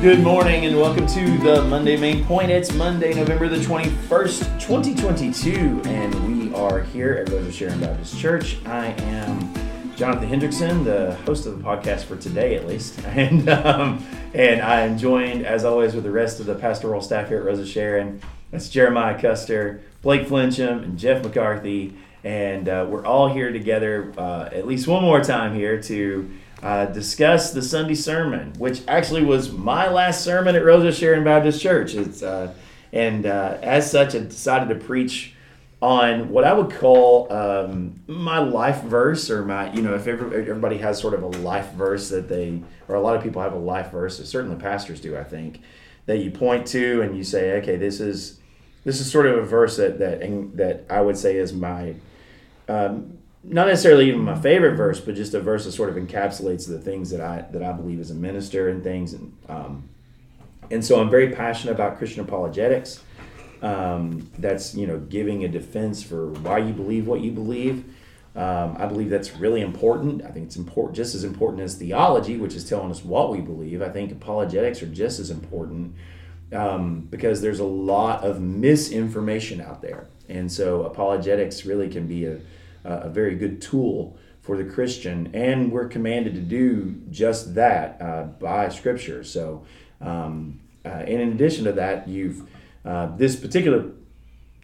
Good morning and welcome to the Monday Main Point. It's Monday, November the 21st, 2022, and we are here at Rose of Sharon Baptist Church. I am Jonathan Hendrickson, the host of the podcast for today, at least, and um, and I am joined, as always, with the rest of the pastoral staff here at Rose of Sharon. That's Jeremiah Custer, Blake Flincham, and Jeff McCarthy, and uh, we're all here together uh, at least one more time here to uh, discuss the Sunday sermon, which actually was my last sermon at Rose of Sharon Baptist Church. It's uh, and uh, as such, I decided to preach on what I would call um, my life verse, or my you know, if everybody has sort of a life verse that they, or a lot of people have a life verse, certainly pastors do, I think, that you point to and you say, okay, this is this is sort of a verse that that that I would say is my um, not necessarily even my favorite verse, but just a verse that sort of encapsulates the things that I that I believe as a minister and things, and um, and so I'm very passionate about Christian apologetics. Um, that's you know giving a defense for why you believe what you believe. Um, I believe that's really important. I think it's important, just as important as theology, which is telling us what we believe. I think apologetics are just as important um, because there's a lot of misinformation out there, and so apologetics really can be a a very good tool for the Christian, and we're commanded to do just that uh, by Scripture. So, um, uh, and in addition to that, you've uh, this particular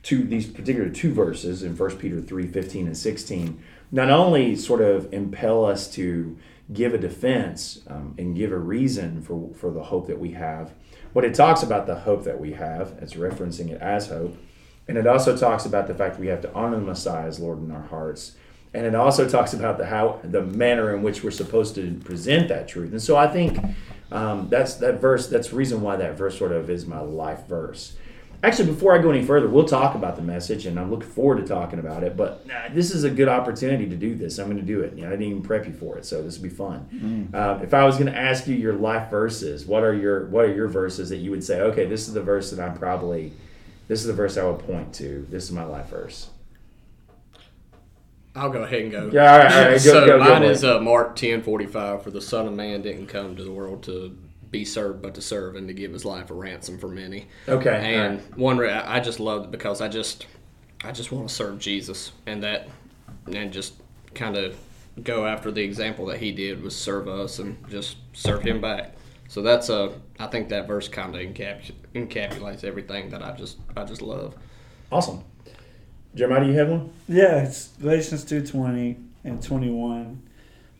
two these particular two verses in 1 Peter 3, 15 and 16 not only sort of impel us to give a defense um, and give a reason for, for the hope that we have. What it talks about the hope that we have, it's referencing it as hope and it also talks about the fact that we have to honor the Messiah as Lord in our hearts. And it also talks about the how the manner in which we're supposed to present that truth. And so I think um, that's that verse. That's the reason why that verse sort of is my life verse. Actually, before I go any further, we'll talk about the message, and I'm looking forward to talking about it. But this is a good opportunity to do this. I'm going to do it. You know, I didn't even prep you for it, so this will be fun. Mm-hmm. Uh, if I was going to ask you your life verses, what are your what are your verses that you would say? Okay, this is the verse that I'm probably this is the verse I would point to. This is my life verse. I'll go ahead and go. Yeah, all right, all right. Go, so go, mine is uh, Mark ten forty five. For the Son of Man didn't come to the world to be served, but to serve and to give his life a ransom for many. Okay. And right. one, I just love it because I just, I just want to serve Jesus, and that, and just kind of go after the example that he did was serve us and just serve him back. So that's a. I think that verse kind of encapsulates everything that I just I just love. Awesome. Jeremiah, do you have one? Yeah, it's Galatians two twenty and twenty one,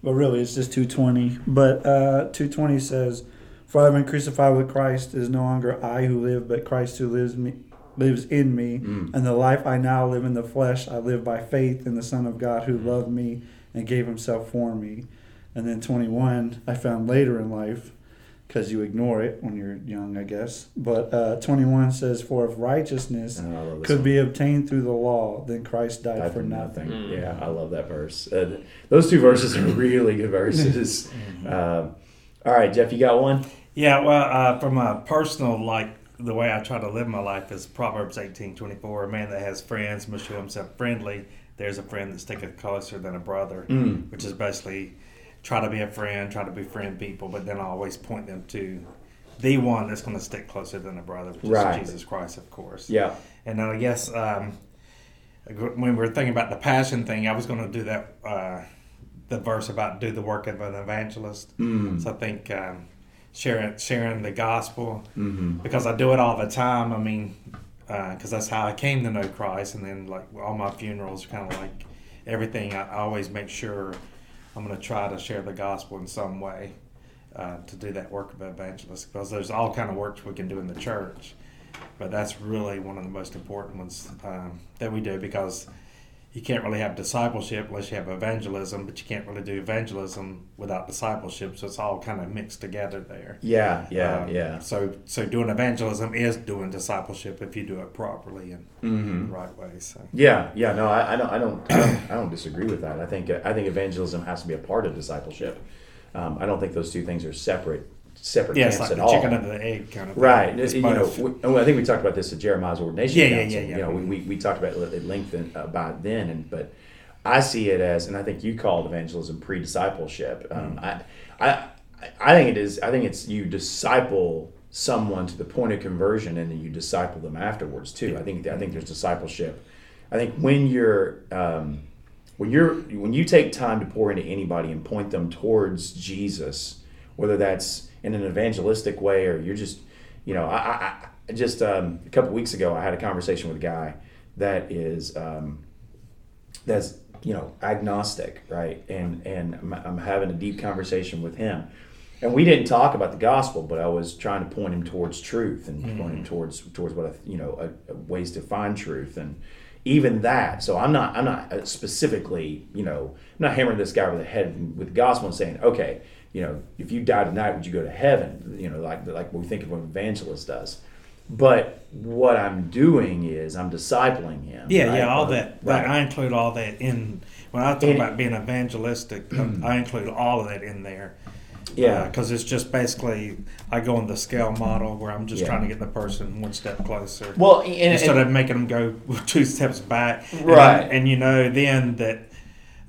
but really it's just two twenty. But uh, two twenty says, "For I have been crucified with Christ. It is no longer I who live, but Christ who lives me." Lives in me, mm. and the life I now live in the flesh, I live by faith in the Son of God who loved me and gave himself for me. And then 21, I found later in life, because you ignore it when you're young, I guess. But uh, 21 says, For if righteousness oh, could one. be obtained through the law, then Christ died, died for nothing. nothing. Mm. Yeah, I love that verse. Uh, those two verses are really good verses. uh, all right, Jeff, you got one? Yeah, well, uh, from a personal, like, the way I try to live my life is Proverbs 18 24. A man that has friends must show himself friendly. There's a friend that's sticketh closer than a brother, mm. which is basically try to be a friend, try to befriend people, but then I always point them to the one that's going to stick closer than a brother, which right. is Jesus Christ, of course. Yeah. And I guess um, when we were thinking about the passion thing, I was going to do that, uh, the verse about do the work of an evangelist. Mm. So I think um, sharing sharing the gospel mm-hmm. because I do it all the time. I mean, because uh, that's how I came to know Christ, and then like all my funerals, kind of like everything. I, I always make sure I'm going to try to share the gospel in some way uh, to do that work of evangelist because there's all kind of works we can do in the church, but that's really one of the most important ones um, that we do because you can't really have discipleship unless you have evangelism, but you can't really do evangelism without discipleship. So it's all kind of mixed together there. Yeah, yeah, um, yeah. So so doing evangelism is doing discipleship if you do it properly and mm-hmm. the right way. So yeah, yeah. No, I, I, don't, I don't, I don't, I don't disagree with that. I think I think evangelism has to be a part of discipleship. Um, I don't think those two things are separate separate yeah, camps like at all. chicken and the egg kind of thing. Right. you know, we, I think we talked about this at Jeremiah's ordination yeah, council. Yeah, yeah, yeah. You know, we, we, we talked about it at length about then, and but I see it as, and I think you called evangelism pre-discipleship. Um, mm. I, I, I think it is. I think it's you disciple someone to the point of conversion, and then you disciple them afterwards too. I think I think there's discipleship. I think when you're um, when you're when you take time to pour into anybody and point them towards Jesus, whether that's in an evangelistic way or you're just, you know, I, I, just um, a couple weeks ago I had a conversation with a guy that is um, that's you know agnostic, right? And and I'm, I'm having a deep conversation with him, and we didn't talk about the gospel, but I was trying to point him towards truth and point him towards towards what I, you know a, a ways to find truth and even that. So I'm not I'm not uh, specifically you know I'm not hammering this guy over the head with the gospel and saying okay you know if you die tonight would you go to heaven you know like like we think of what an evangelist does. But what I'm doing is I'm discipling him. Yeah, right? yeah, all that. Right. I include all that in when I talk And- about being evangelistic. Um, mm-hmm. I include all of that in there. Yeah. Uh, because it's just basically I go on the scale model where I'm just Yeah. trying to get the person one step closer. Well, and, and- instead of making them go two steps back, And- Right. And, you know then that,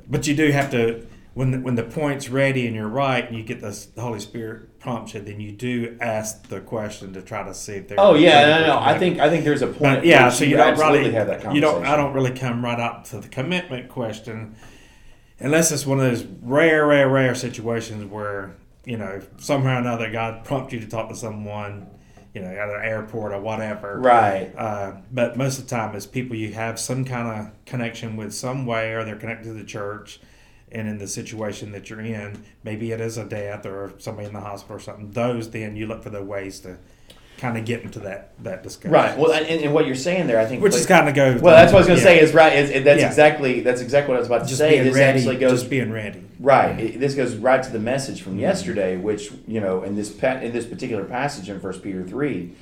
but you do have to when the, when the point's ready and you're right, and you get the, the Holy Spirit prompts you, then you do ask the question to try to see if they're. Oh yeah, ready no, no. I think I think there's a point. But yeah, so you don't really have that you conversation. don't. I don't really come right up to the commitment question, unless it's one of those rare, rare, rare situations where you know somehow or another God prompts you to talk to someone, you know, at an airport or whatever. Right. Uh, but most of the time, it's people you have some kind of connection with, some way, or they're connected to the church. And in the situation that you're in, maybe it is a death or somebody in the hospital or something. Those then you look for the ways to kind of get into that that discussion. Right. Well, and, and what you're saying there, I think, which is kind of goes. well, that's what I was going to yeah. say. Is right. Is, that's Yeah. exactly that's exactly what I was about to just say. This ready. actually goes just being ready. right. It, this goes right to the message from mm-hmm. yesterday, which you know, in this in this particular passage in First Peter three,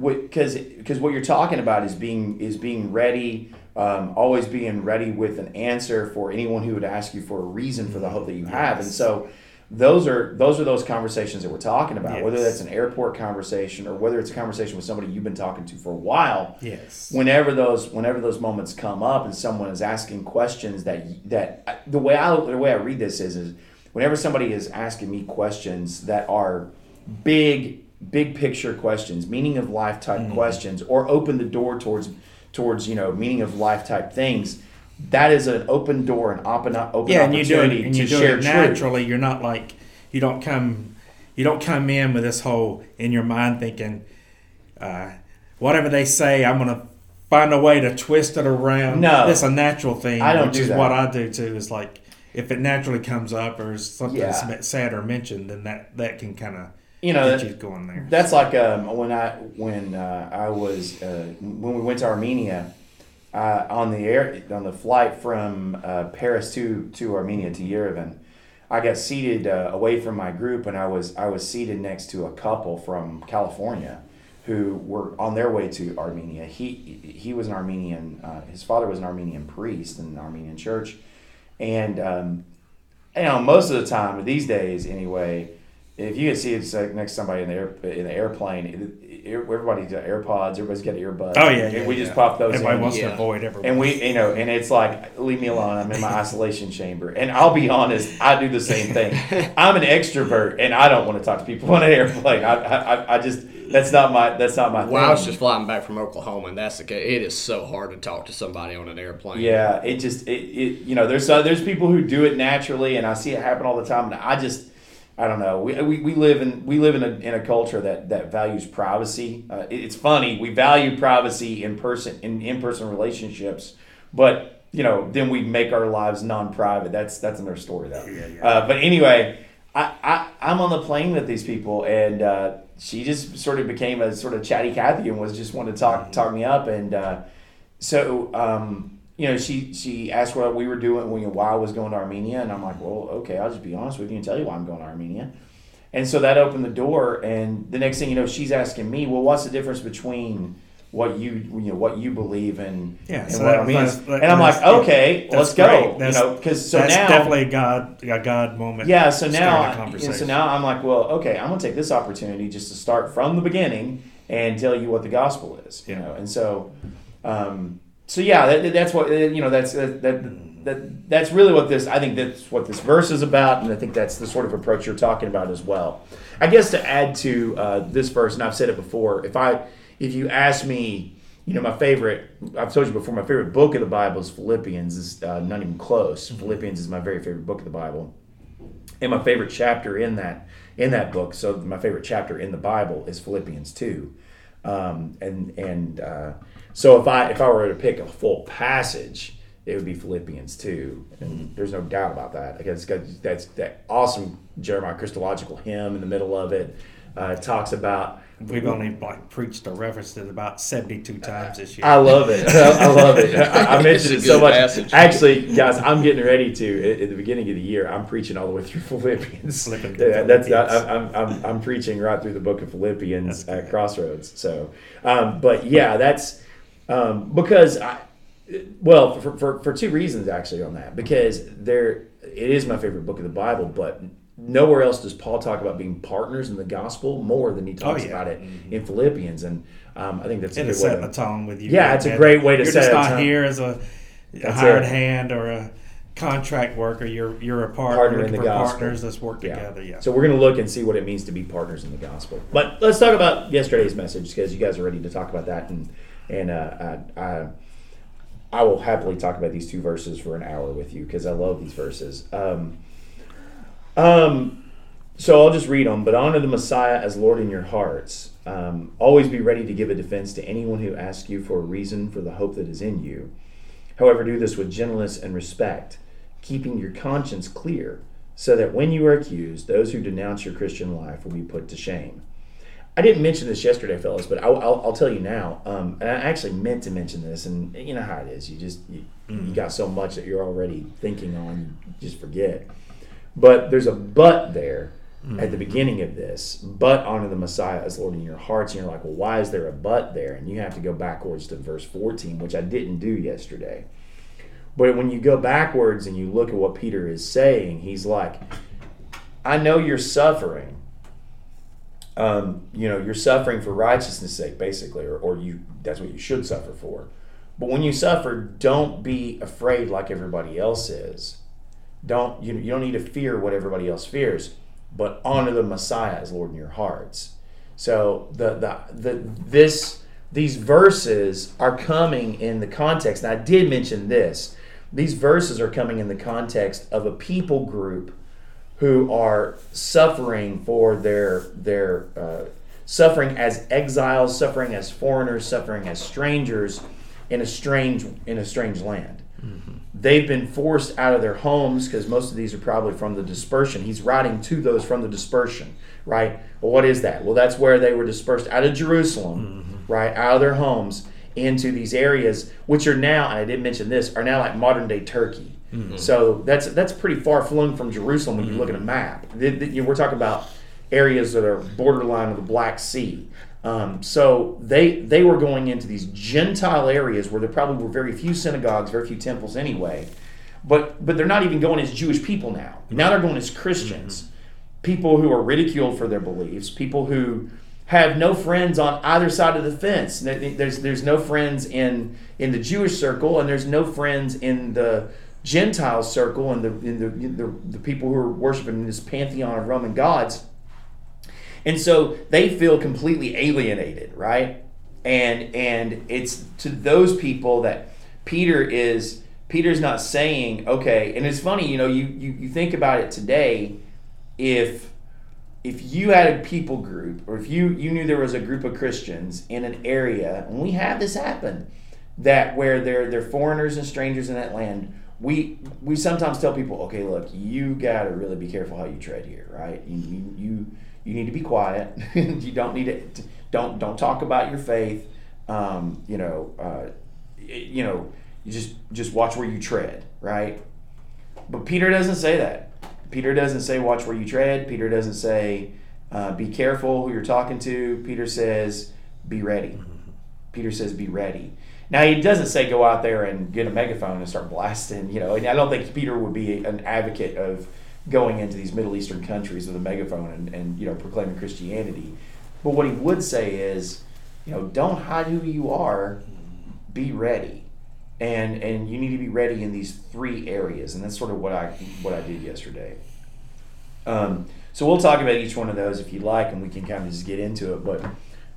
because because what you're talking about is being is being ready. Um, always being ready with an answer for anyone who would ask you for a reason for the hope that you have, and so those are those are those conversations that we're talking about. Whether that's an airport conversation or whether it's a conversation with somebody you've been talking to for a while, Yes. whenever those whenever those moments come up and someone is asking questions that that the way I the way I read this is is whenever somebody is asking me questions that are big big picture questions meaning of life type Mm-hmm. questions or open the door towards towards you know meaning of life type things that is an open door and open open yeah, and you do opportunity it, and to you do share it truth. naturally. You're not like you don't come you don't come in with this whole in your mind thinking uh, whatever they say, I'm gonna find a way to twist it around. No. that's a natural thing. I don't which do is that. what I do too. Is like if it naturally comes up or something Yeah. said or mentioned, then that that can kind of you know that- going there. That's like um, when I when uh, I was uh, when we went to Armenia uh, on the air on the flight from uh, Paris to to Armenia to Yerevan. I got seated uh, away from my group, and I was I was seated next to a couple from California who were on their way to Armenia. He he was an Armenian. Uh, his father was an Armenian priest in an Armenian church, and um, you know most of the time these days anyway if you can see it's like next to somebody in the air, in the airplane it, it, everybody's got airpods everybody's got earbuds Oh yeah, yeah we just pop those Everybody in wants Yeah. to avoid everyone. and we you know and it's like leave me alone i'm in my isolation chamber and i'll be honest i do the same thing i'm an extrovert and i don't want to talk to people on an airplane i, I, I just that's not my that's not my Well, I was just flying back from Oklahoma, and that's the case. It is so hard to talk to somebody on an airplane. Yeah, it just it, it you know there's uh, there's people who do it naturally, and I see it happen all the time. And I just I don't know. We, we, we live in we live in a, in a culture that that values privacy. Uh, it- it's funny we value privacy in person in in person relationships, but you know then we make our lives non-private. That's that's another story though. Yeah, yeah. Uh, but anyway, I, I I'm on the plane with these people, and uh, she just sort of became a sort of chatty Cathy and was just wanted to talk talk me up, and uh, so um, you know she she asked what we were doing when why I was going to Armenia, and I'm like, well, okay, I'll just be honest with you and tell you why I'm going to Armenia. And so that opened the door, and the next thing you know, she's asking me, well, what's the difference between what you you know what you believe in Yeah, and so what that- that's- is? that- and I'm like, okay, let's go, you That's- know, because so That's now definitely a God a God moment. yeah, so now, conversation. so now I'm like, well, okay, I'm gonna take this opportunity just to start from the beginning and tell you what the gospel is, you know, and so, um, so yeah, that, that's what you know. That's that, that that that's really what this I think that's what this verse is about, and I think that's the sort of approach you're talking about as well. I guess to add to uh, this verse, and I've said it before, if I if you ask me, you know, my favorite, I've told you before, my favorite book of the Bible is Philippians. Is uh, not even close. Philippians is my very favorite book of the Bible, and my favorite chapter in that in that book. So my favorite chapter in the Bible is Philippians two, um, and and uh, so if I if I were to pick a full passage it would be Philippians 2. And there's no doubt about that. I guess that's that awesome Jeremiah Christological hymn in the middle of it. Uh, it talks about. We've only like preached or referenced it about 72 times this year. I love it. I love it. I, I mentioned it so much. Passage. Actually, guys, I'm getting ready to, at, at, the beginning of the year, I'm preaching all the way through Philippians. Philippians. That's not, I'm, I'm, I'm preaching right through the book of Philippians at Crossroads. So, um, but yeah, that's um, because I, well, for, for, for two reasons actually on that. Because there, it is my favorite book of the Bible, but nowhere else does Paul talk about being partners in the gospel more than he talks oh, yeah. about it mm-hmm. in Philippians, and um, I think that's a good way to set a tone with you. Yeah, it's a great way to you're set. You're just not here as a, a hired it. hand or a contract worker. You're you're a partner, partner in the gospel. Partners, let's work yeah. together. Yeah. So we're going to look and see what it means to be partners in the gospel. But let's talk about yesterday's message because you guys are ready to talk about that, and and uh, I, I I will happily talk about these two verses for an hour with you because I love these verses. Um, um, so I'll just read them. But honor the Messiah as Lord in your hearts. Um, always be ready to give a defense to anyone who asks you for a reason for the hope that is in you. However, do this with gentleness and respect, keeping your conscience clear, so that when you are accused, those who denounce your Christian life will be put to shame. I didn't mention this yesterday, fellas, but I'll, I'll, I'll tell you now. Um, and I actually meant to mention this, and you know how it is. You just you, mm. you got so much that you're already thinking on, you just forget. But there's a but there mm. at the beginning of this. But honor the Messiah as Lord in your hearts, and you're like, well, why is there a but there? And you have to go backwards to verse 14, which I didn't do yesterday. But when you go backwards and you look at what Peter is saying, he's like, I know you're suffering um, you know, you're suffering for righteousness' sake, basically, or, or you that's what you should suffer for. But when you suffer, don't be afraid like everybody else is. Don't you, you don't need to fear what everybody else fears, but honor the Messiah as Lord in your hearts. So the the the this these verses are coming in the context. And I did mention this. These verses are coming in the context of a people group who are suffering for their their uh, suffering as exiles, suffering as foreigners, suffering as strangers in a strange in a strange land. Mm-hmm. They've been forced out of their homes because most of these are probably from the dispersion. He's writing to those from the dispersion, right? Well, what is that? Well, that's where they were dispersed out of Jerusalem, mm-hmm. right, out of their homes into these areas, which are now, and I didn't mention this, are now like modern day Turkey. Mm-hmm. So that's that's pretty far flung from Jerusalem when you look at a mm-hmm. map. The, the, you know, we're talking about areas that are borderline of the Black Sea. Um, so they they were going into these Gentile areas where there probably were very few synagogues, very few temples anyway. But but they're not even going as Jewish people now. Now they're going as Christians, mm-hmm. people who are ridiculed for their beliefs, people who have no friends on either side of the fence. There's there's no friends in in the Jewish circle, and there's no friends in the Gentile circle and the, the, the, the people who are worshiping this pantheon of Roman gods. And so they feel completely alienated, right? And and it's to those people that Peter is Peter's not saying, okay, and it's funny, you know, you, you, you think about it today, if if you had a people group or if you you knew there was a group of Christians in an area, and we have this happen, that where they're they're foreigners and strangers in that land we we sometimes tell people, okay, look, you got to really be careful how you tread here, right? You you you, you need to be quiet. you don't need to don't don't talk about your faith. Um, you know, uh, you know, you just just watch where you tread, right? But Peter doesn't say that. Peter doesn't say watch where you tread. Peter doesn't say uh, be careful who you're talking to. Peter says be ready. Mm-hmm. Peter says be ready. Now he doesn't say go out there and get a megaphone and start blasting. You know, and I don't think Peter would be an advocate of going into these Middle Eastern countries with a megaphone and, and you know proclaiming Christianity. But what he would say is, you know, don't hide who you are. Be ready. and and you need to be ready in these three areas, and that's sort of what I what I did yesterday. Um, so we'll talk about each one of those if you like, and we can kind of just get into it. But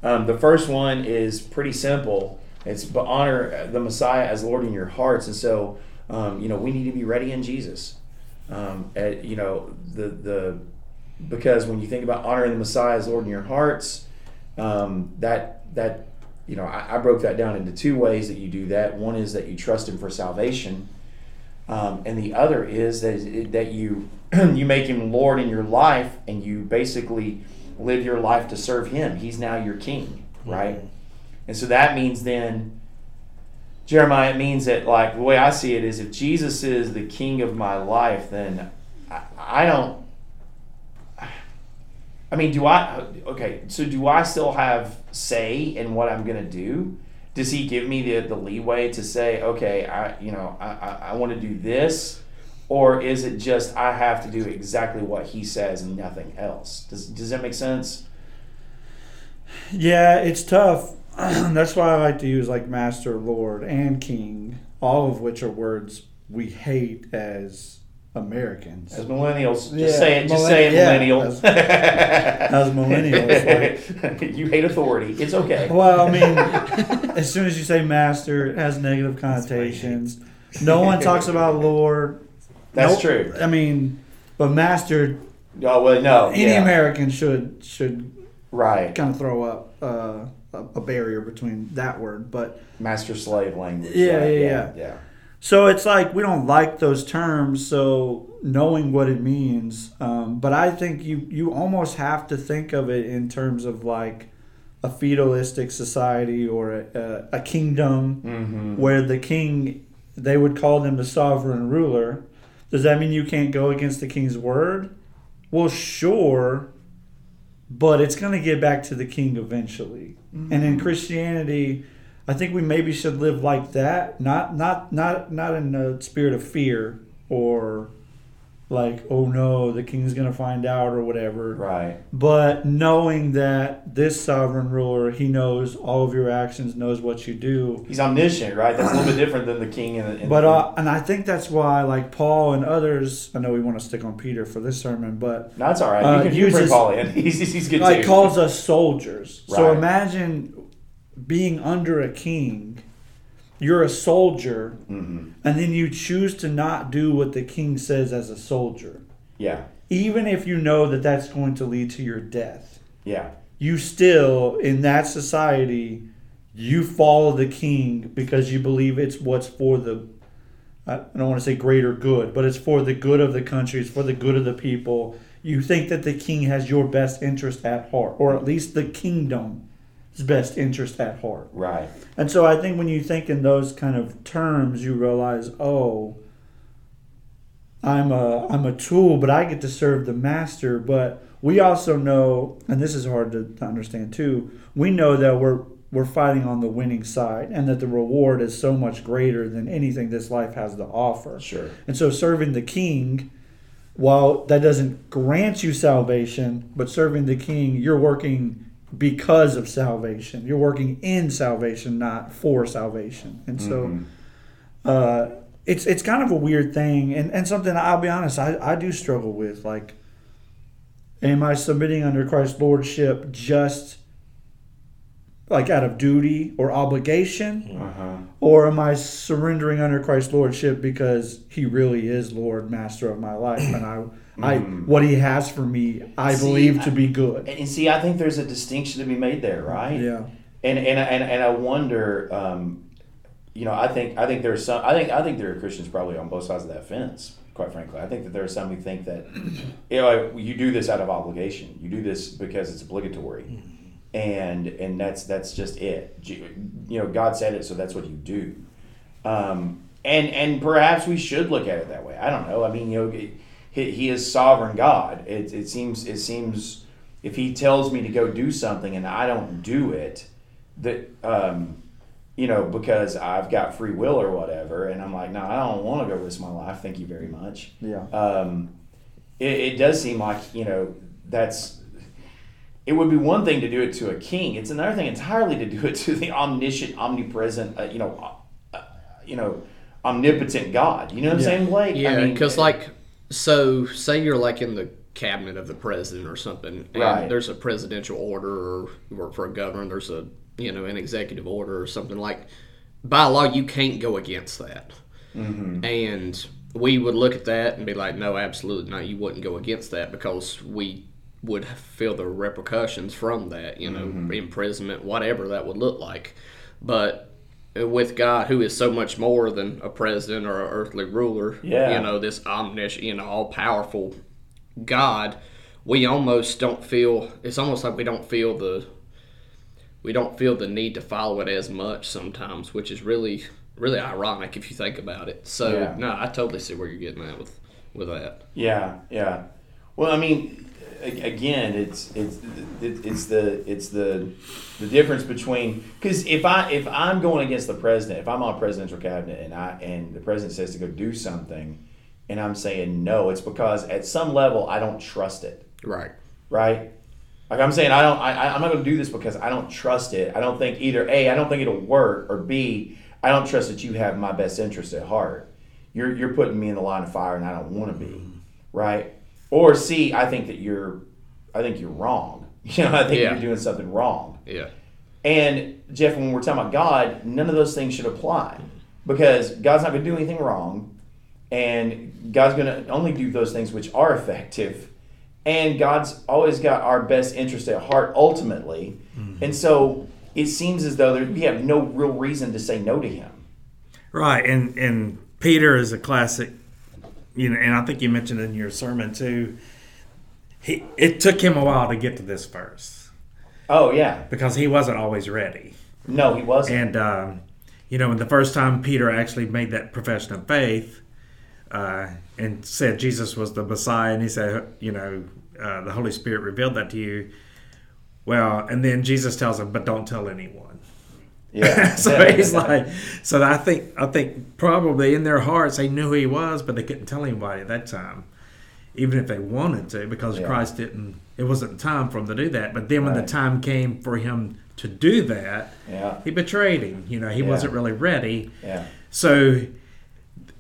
um, the first one is pretty simple. It's but honor the Messiah as Lord in your hearts, and so um, you know we need to be ready in Jesus. Um, at, you know the the because when you think about honoring the Messiah as Lord in your hearts, um, that that you know I, I, broke that down into two ways that you do that. One is that you trust Him for salvation, um, and the other is that that you you make Him Lord in your life, and you basically live your life to serve Him. He's now your King, right? Mm-hmm. And so that means then. Jeremiah, it means that, like, the way I see it is if Jesus is the king of my life, then I, I don't I mean, do I? Okay, so do I still have say in what I'm gonna do? Does he give me the, the leeway to say, okay, I you know I, I, I want to do this, or is it just I have to do exactly what he says and nothing else? Does does that make sense? Yeah, it's tough. That's why I like to use like master, lord, and king, all of which are words we hate as Americans. As millennials, just yeah, say it. Just say it, yeah, millennial. As, as millennials, like, you hate authority. It's okay. Well, I mean, as soon as you say master, it has negative connotations. No one talks about Lord. That's true. I mean, but master. Oh well, no. Any yeah. American should should right kind of throw up uh, a, barrier between that word, but master slave language. Yeah, right? yeah, yeah, yeah. So it's like we don't like those terms, so knowing what it means. Um, but I think you you almost have to think of it in terms of like a feudalistic society or a, a, a kingdom mm-hmm. where the king they would call them the sovereign ruler. Does that mean you can't go against the king's word? Well, sure, but it's going to get back to the king eventually. Mm-hmm. And in Christianity, I think we maybe should live like that, not not not not in the spirit of fear or like oh no the king's gonna find out or whatever. Right. But knowing that this sovereign ruler he knows all of your actions knows what you do. He's omniscient right? That's a little bit different than the king and, and but uh, and i think that's why like paul and others i know we want to stick on peter for this sermon but no, that's all right. Uh, you can uses, bring paul in. He's, he's good like too. calls us soldiers. Right. so imagine being under a king, you're a soldier, mm-hmm. and then you choose to not do what the king says as a soldier. Yeah. Even if you know that that's going to lead to your death. Yeah. You still, in that society, you follow the king because you believe it's what's for the I don't want to say greater good, but it's for the good of the country, it's for the good of the people. You think that the king has your best interest at heart, or at least the kingdom best interest at heart. Right. And so I think when you think in those kind of terms, you realize, oh, I'm a I'm a tool, but I get to serve the master. But we also know, and this is hard to, to understand too. We know that we're we're fighting on the winning side, and that the reward is so much greater than anything this life has to offer. Sure. And so serving the King while that doesn't grant you salvation, but serving the king, you're working because of salvation. You're working in salvation, not for salvation. And so mm-hmm. uh, it's it's kind of a weird thing and, and something I'll be honest, I, I do struggle with. Like, am I submitting under Christ's lordship just like out of duty or obligation? Uh-huh. Or am I surrendering under Christ's lordship because he really is Lord, master of my life and I I mm. what he has for me, I see, believe to be good. And see, I think there's a distinction to be made there, right? Yeah. And and and, and I wonder, um, you know, I think I think there's some. I think I think there are Christians probably on both sides of that fence. Quite frankly, I think that there are some who think that you know you do this out of obligation. You do this because it's obligatory. Mm-hmm. And and that's that's just it. You know, God said it, so that's what you do. Um, and and perhaps we should look at it that way. I don't know. I mean, you know, he, he is sovereign God. It, it seems it seems if he tells me to go do something and I don't do it, that um, you know because I've got free will or whatever, and I'm like, no, I don't want to go risk my life. Thank you very much. Yeah. Um, it, it does seem like you know that's it would be one thing to do it to a king. It's another thing entirely to do it to the omniscient, omnipresent, uh, you know, uh, you know, omnipotent God. You know what I'm Yeah. saying, Blake? Yeah, I mean, because like, so say you're like in the cabinet of the president or something, and Right. there's a presidential order, or you work for a governor, there's a you know an executive order or something like. By law, you can't go against that, mm-hmm. and we would look at that and be like, no, absolutely not. You wouldn't go against that because we would feel the repercussions from that, you know, imprisonment, whatever that would look like. But with God, who is so much more than a president or an earthly ruler, Yeah. you know, this omniscient, you know, all powerful God, we almost don't feel. It's almost like we don't feel the. We don't feel the need to follow it as much sometimes, which is really, really ironic if you think about it. So Yeah. no, I totally see where you're getting at with, with that. Yeah, yeah. Well, I mean, again, it's it's it's the it's the the difference between because if I if I'm going against the president, if I'm on a presidential cabinet and I and the president says to go do something, and I'm saying no, it's because at some level I don't trust it, Right. right? Like I'm saying, I don't. I, I- I'm not going to do this because I don't trust it. I don't think either. A, I don't think it'll work, or B, I don't trust that you have my best interest at heart. You're you're putting me in the line of fire, and I don't want to be, mm-hmm. right? Or C, I think that you're, I think you're wrong. You know, I think Yeah. you're doing something wrong. Yeah. And Jeff, when we're talking about God, none of those things should apply because God's not going to do anything wrong, and God's going to only do those things which are effective. And God's always got our best interest at heart ultimately. Mm-hmm. And so it seems as though there, we have no real reason to say no to Him. Right, and and Peter is a classic, you know, and I think you mentioned in your sermon too. He it took him a while to get to this verse Oh, yeah. because he wasn't always ready, No, He wasn't. and um, you know, when the first time Peter actually made that profession of faith, uh, and said Jesus was the Messiah, and he said, you know, uh, the Holy Spirit revealed that to you. Well, and then Jesus tells him, but don't tell anyone. Yeah. so he's like, so I think I think probably in their hearts they knew who he was, but they couldn't tell anybody at that time, even if they wanted to, because Yeah. Christ didn't. It wasn't time for him to do that. But then when Right. the time came for him to do that, yeah. he betrayed him. You know, he Yeah. wasn't really ready. Yeah. So,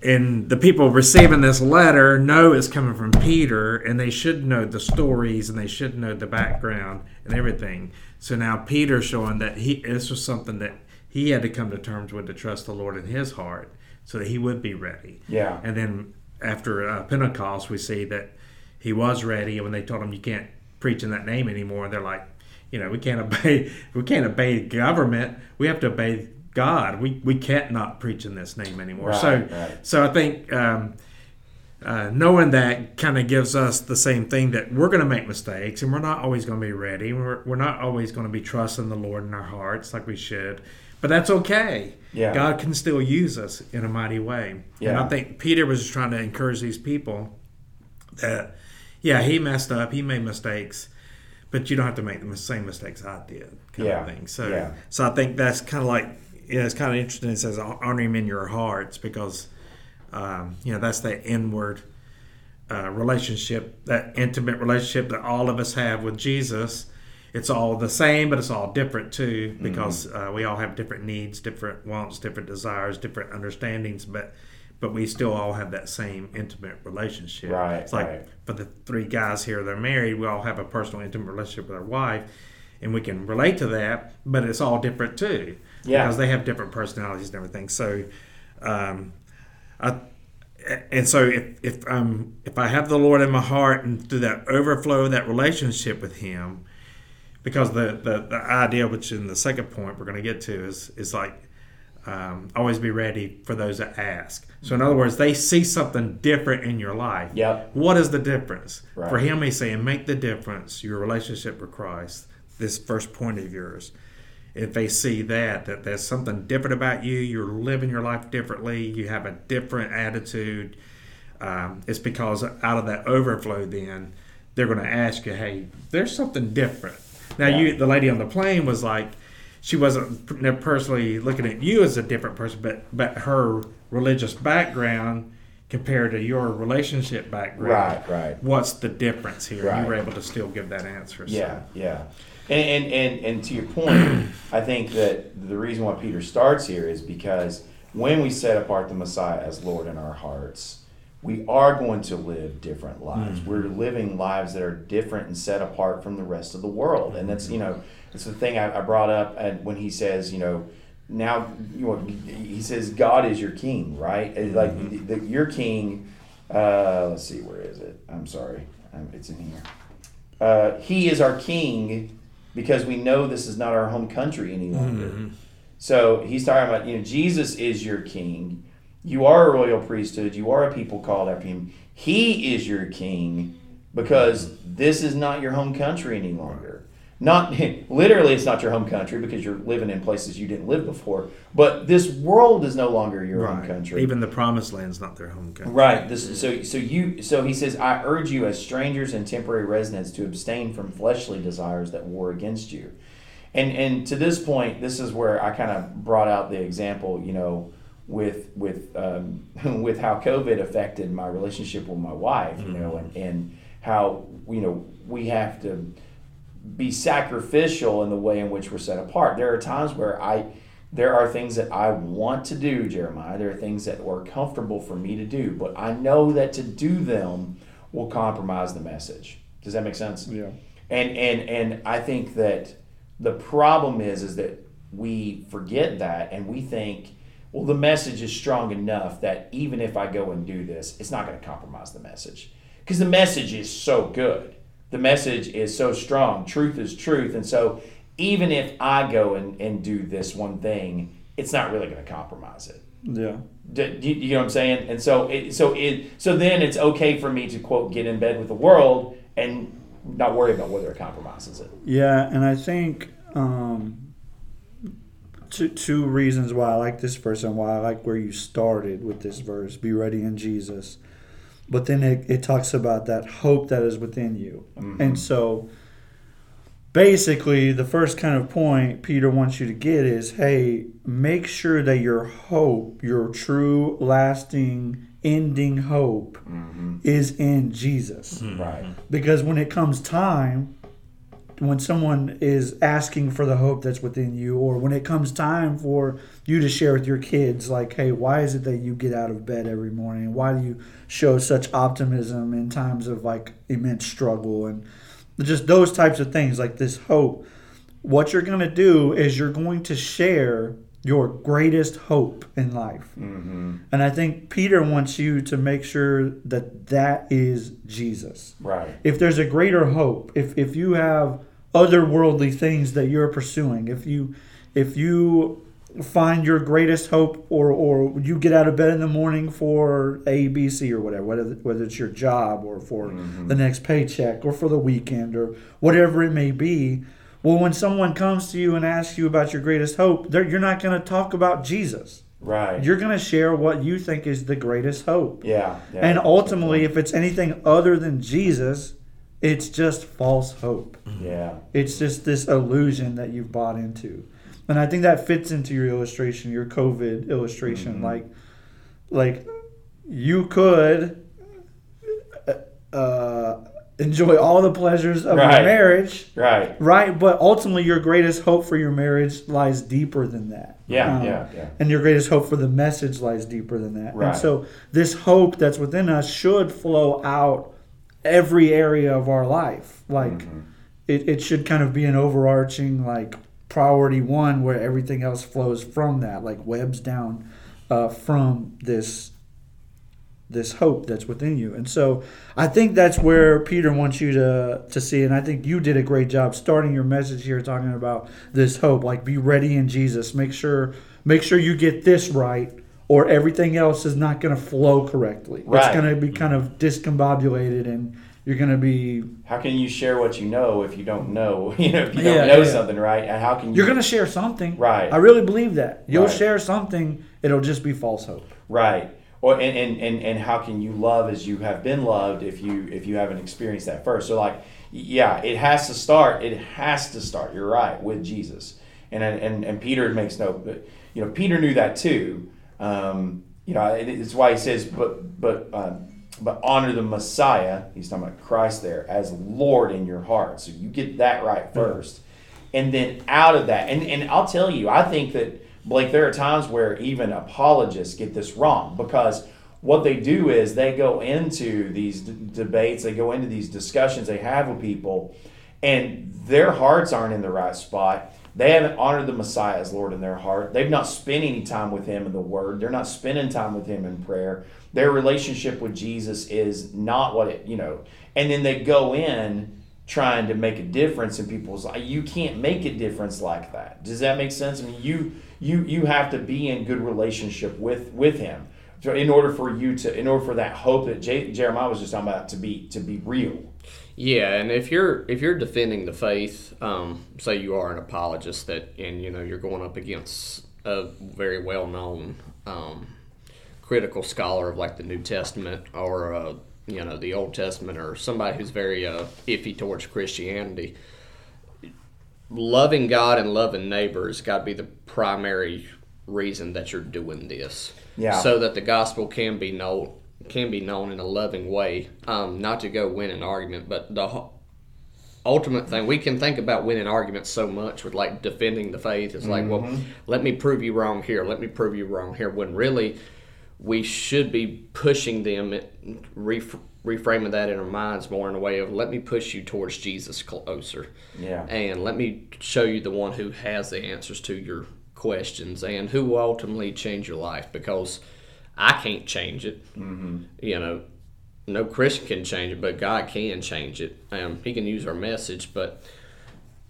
and the people receiving this letter know it's coming from Peter, and they should know the stories and they should know the background and everything. So now Peter's showing that he this was something that he had to come to terms with to trust the Lord in his heart, so that he would be ready. Yeah. And then after uh, Pentecost, we see that he was ready, and when they told him you can't preach in that name anymore, they're like, you know, we can't obey, we can't obey government. We have to obey God. We we can't not preach in this name anymore. Right, so right. so I think. Um, uh, knowing that kind of gives us the same thing that we're going to make mistakes and we're not always going to be ready. We're, we're not always going to be trusting the Lord in our hearts like we should, but that's okay. Yeah. God can still use us in a mighty way. And I think Peter was just trying to encourage these people that, yeah, he messed up, he made mistakes, but you don't have to make the same mistakes I did, kind Yeah. of thing. So, Yeah. so I think that's kind of like, yeah, it's kind of interesting. It says honor him in your hearts because, um, you know, that's that inward uh, relationship, that intimate relationship that all of us have with Jesus. It's all the same, but it's all different too, because uh, we all have different needs, different wants, different desires, different understandings, but but we still all have that same intimate relationship. Right, It's like right. for the three guys here, they're married. We all have a personal, intimate relationship with our wife, and we can relate to that. But it's all different too, Yeah. because they have different personalities and everything. So, um, I and so if if um if I have the Lord in my heart and through that overflow of that relationship with Him, because the the, the idea which in the second point we're going to get to is is like um, always be ready for those that ask. So in other words, they see something different in your life. Yep. What is the difference? Right. For him, he's saying, make the difference. Your relationship with Christ. This first point of yours if they see that that there's something different about you you're living your life differently you have a different attitude um, it's because out of that overflow then they're going to ask you hey there's something different now Yeah. you the lady on the plane was like she wasn't personally looking at you as a different person but but her religious background compared to your relationship background Right, right. what's the difference here Right. you were able to still give that answer so. Yeah, yeah. And, and, and, and to your point, I think that the reason why Peter starts here is because when we set apart the Messiah as Lord in our hearts, we are going to live different lives. Mm-hmm. We're living lives that are different and set apart from the rest of the world. And that's, you know, it's the thing I, I brought up and when he says, you know, now you know, he says God is your king, right? And Like Mm-hmm. the, your king. Uh, let's see, where is it? I'm sorry, um, it's in here. Uh, he is our king because we know this is not our home country any longer. Mm-hmm. So he's talking about, you know, Jesus is your king. You are a royal priesthood. You are a people called after him. He is your king because this is not your home country any longer. Not literally, it's not your home country because you're living in places you didn't live before. But this world is no longer your home country. Even the promised land's not their home country. Right. This so so you so he says, I urge you as strangers and temporary residents to abstain from fleshly desires that war against you. And and to this point, this is where I kind of brought out the example, you know, with with um, with how COVID affected my relationship with my wife, you know, and, and how you know we have to be sacrificial in the way in which we're set apart. There are times where I there are things that I want to do, Jeremiah. There are things that are comfortable for me to do, but I know that to do them will compromise the message. Does that make sense? Yeah. And and and I think that the problem is is that we forget that and we think well the message is strong enough that even if I go and do this, it's not going to compromise the message. Because the message is so good. The message is so strong. Truth is truth. And so even if I go and, and do this one thing, it's not really going to compromise it. Yeah. Do, do you, you know what I'm saying? And so it, so it, so then it's okay for me to quote get in bed with the world and not worry about whether it compromises it. Yeah, and I think um, two two reasons why I like this verse and why I like where you started with this verse: "Be ready in Jesus." But then it, it talks about that hope that is within you, mm-hmm. and so basically the first kind of point Peter wants you to get is, hey, make sure that your hope, your true, lasting, ending hope, mm-hmm. is in Jesus. Mm-hmm. Right. because when it comes time when someone is asking for the hope that's within you or when it comes time for you to share with your kids like hey why is it that you get out of bed every morning? Why do you show such optimism in times of like immense struggle? And just those types of things like this hope. What you're going to do is you're going to share your greatest hope in life Mm-hmm. and i think peter wants you to make sure that that is jesus Right. if there's a greater hope if if you have otherworldly things that you're pursuing if you if you find your greatest hope or or you get out of bed in the morning for a b c or whatever whether whether it's your job or for the next paycheck or for the weekend or whatever it may be well when someone comes to you and asks you about your greatest hope you're not going to talk about jesus Right. you're going to share what you think is the greatest hope yeah. yeah. and ultimately, if it's anything other than Jesus, it's just false hope. Mm-hmm. Yeah. It's just this illusion that you've bought into. And I think that fits into your illustration, your COVID illustration. Mm-hmm. Like, like you could uh, uh enjoy all the pleasures of Right. your marriage, Right. right? But ultimately, your greatest hope for your marriage lies deeper than that. Yeah. Um, yeah. Yeah. and your greatest hope for the message lies deeper than that. Right. And so this hope that's within us should flow out every area of our life. Like Mm-hmm. it, it should kind of be an overarching like priority one where everything else flows from that, like webs down uh, from this this hope that's within you. And so I think that's where Peter wants you to to see and I think you did a great job starting your message here talking about this hope like be ready in Jesus. Make sure make sure you get this right or everything else is not going to flow correctly. It's going to be kind of discombobulated and you're going to be How can you share what you know if you don't know? You know, if you Yeah, don't know yeah. something, right? And how can you? you're going to share something. Right. I really believe that. You'll Right. share something, it'll just be false hope. Right. Or and, and, and, and how can you love as you have been loved if you if you haven't experienced that first? So like yeah, it has to start. It has to start. You're right with Jesus. And and and Peter makes no. But, you know, Peter knew that too. Um, you know, it- it's why he says, but but um, but honor the Messiah. He's talking about Christ there as Lord in your heart. So you get that right first, and then out of that, and and I'll tell you, I think that Blake, there are times where even apologists get this wrong because what they do is they go into these d- debates, they go into these discussions they have with people, and their hearts aren't in the right spot. They haven't honored the Messiah as Lord in their heart. They've not spent any time with Him in the Word. They're not spending time with Him in prayer. Their relationship with Jesus is not what it, you know. And then they go in trying to make a difference in people's life. You can't make a difference like that. Does that make sense? I mean, you you you have to be in good relationship with with Him in order for you to in order for that hope that J- Jeremiah was just talking about to be to be real. Yeah, and if you're if you're defending the faith, um, say you are an apologist that, and you know you're going up against a very well known um, critical scholar of like the New Testament or uh, you know the Old Testament or somebody who's very uh, iffy towards Christianity. Loving God and loving neighbors got to be the primary reason that you're doing this. Yeah. So that the gospel can be known can be known in a loving way. Um, not to go win an argument, but the ultimate thing we can think about winning arguments so much with like defending the faith. It's like, well, let me prove you wrong here. Let me prove you wrong here. When really, we should be pushing them, reframing that in our minds more in a way of let me push you towards Jesus closer. Yeah. And let me show you the one who has the answers to your questions and who will ultimately change your life because I can't change it. Mm-hmm. You know, no Christian can change it, but God can change it. Um, he can use our message, but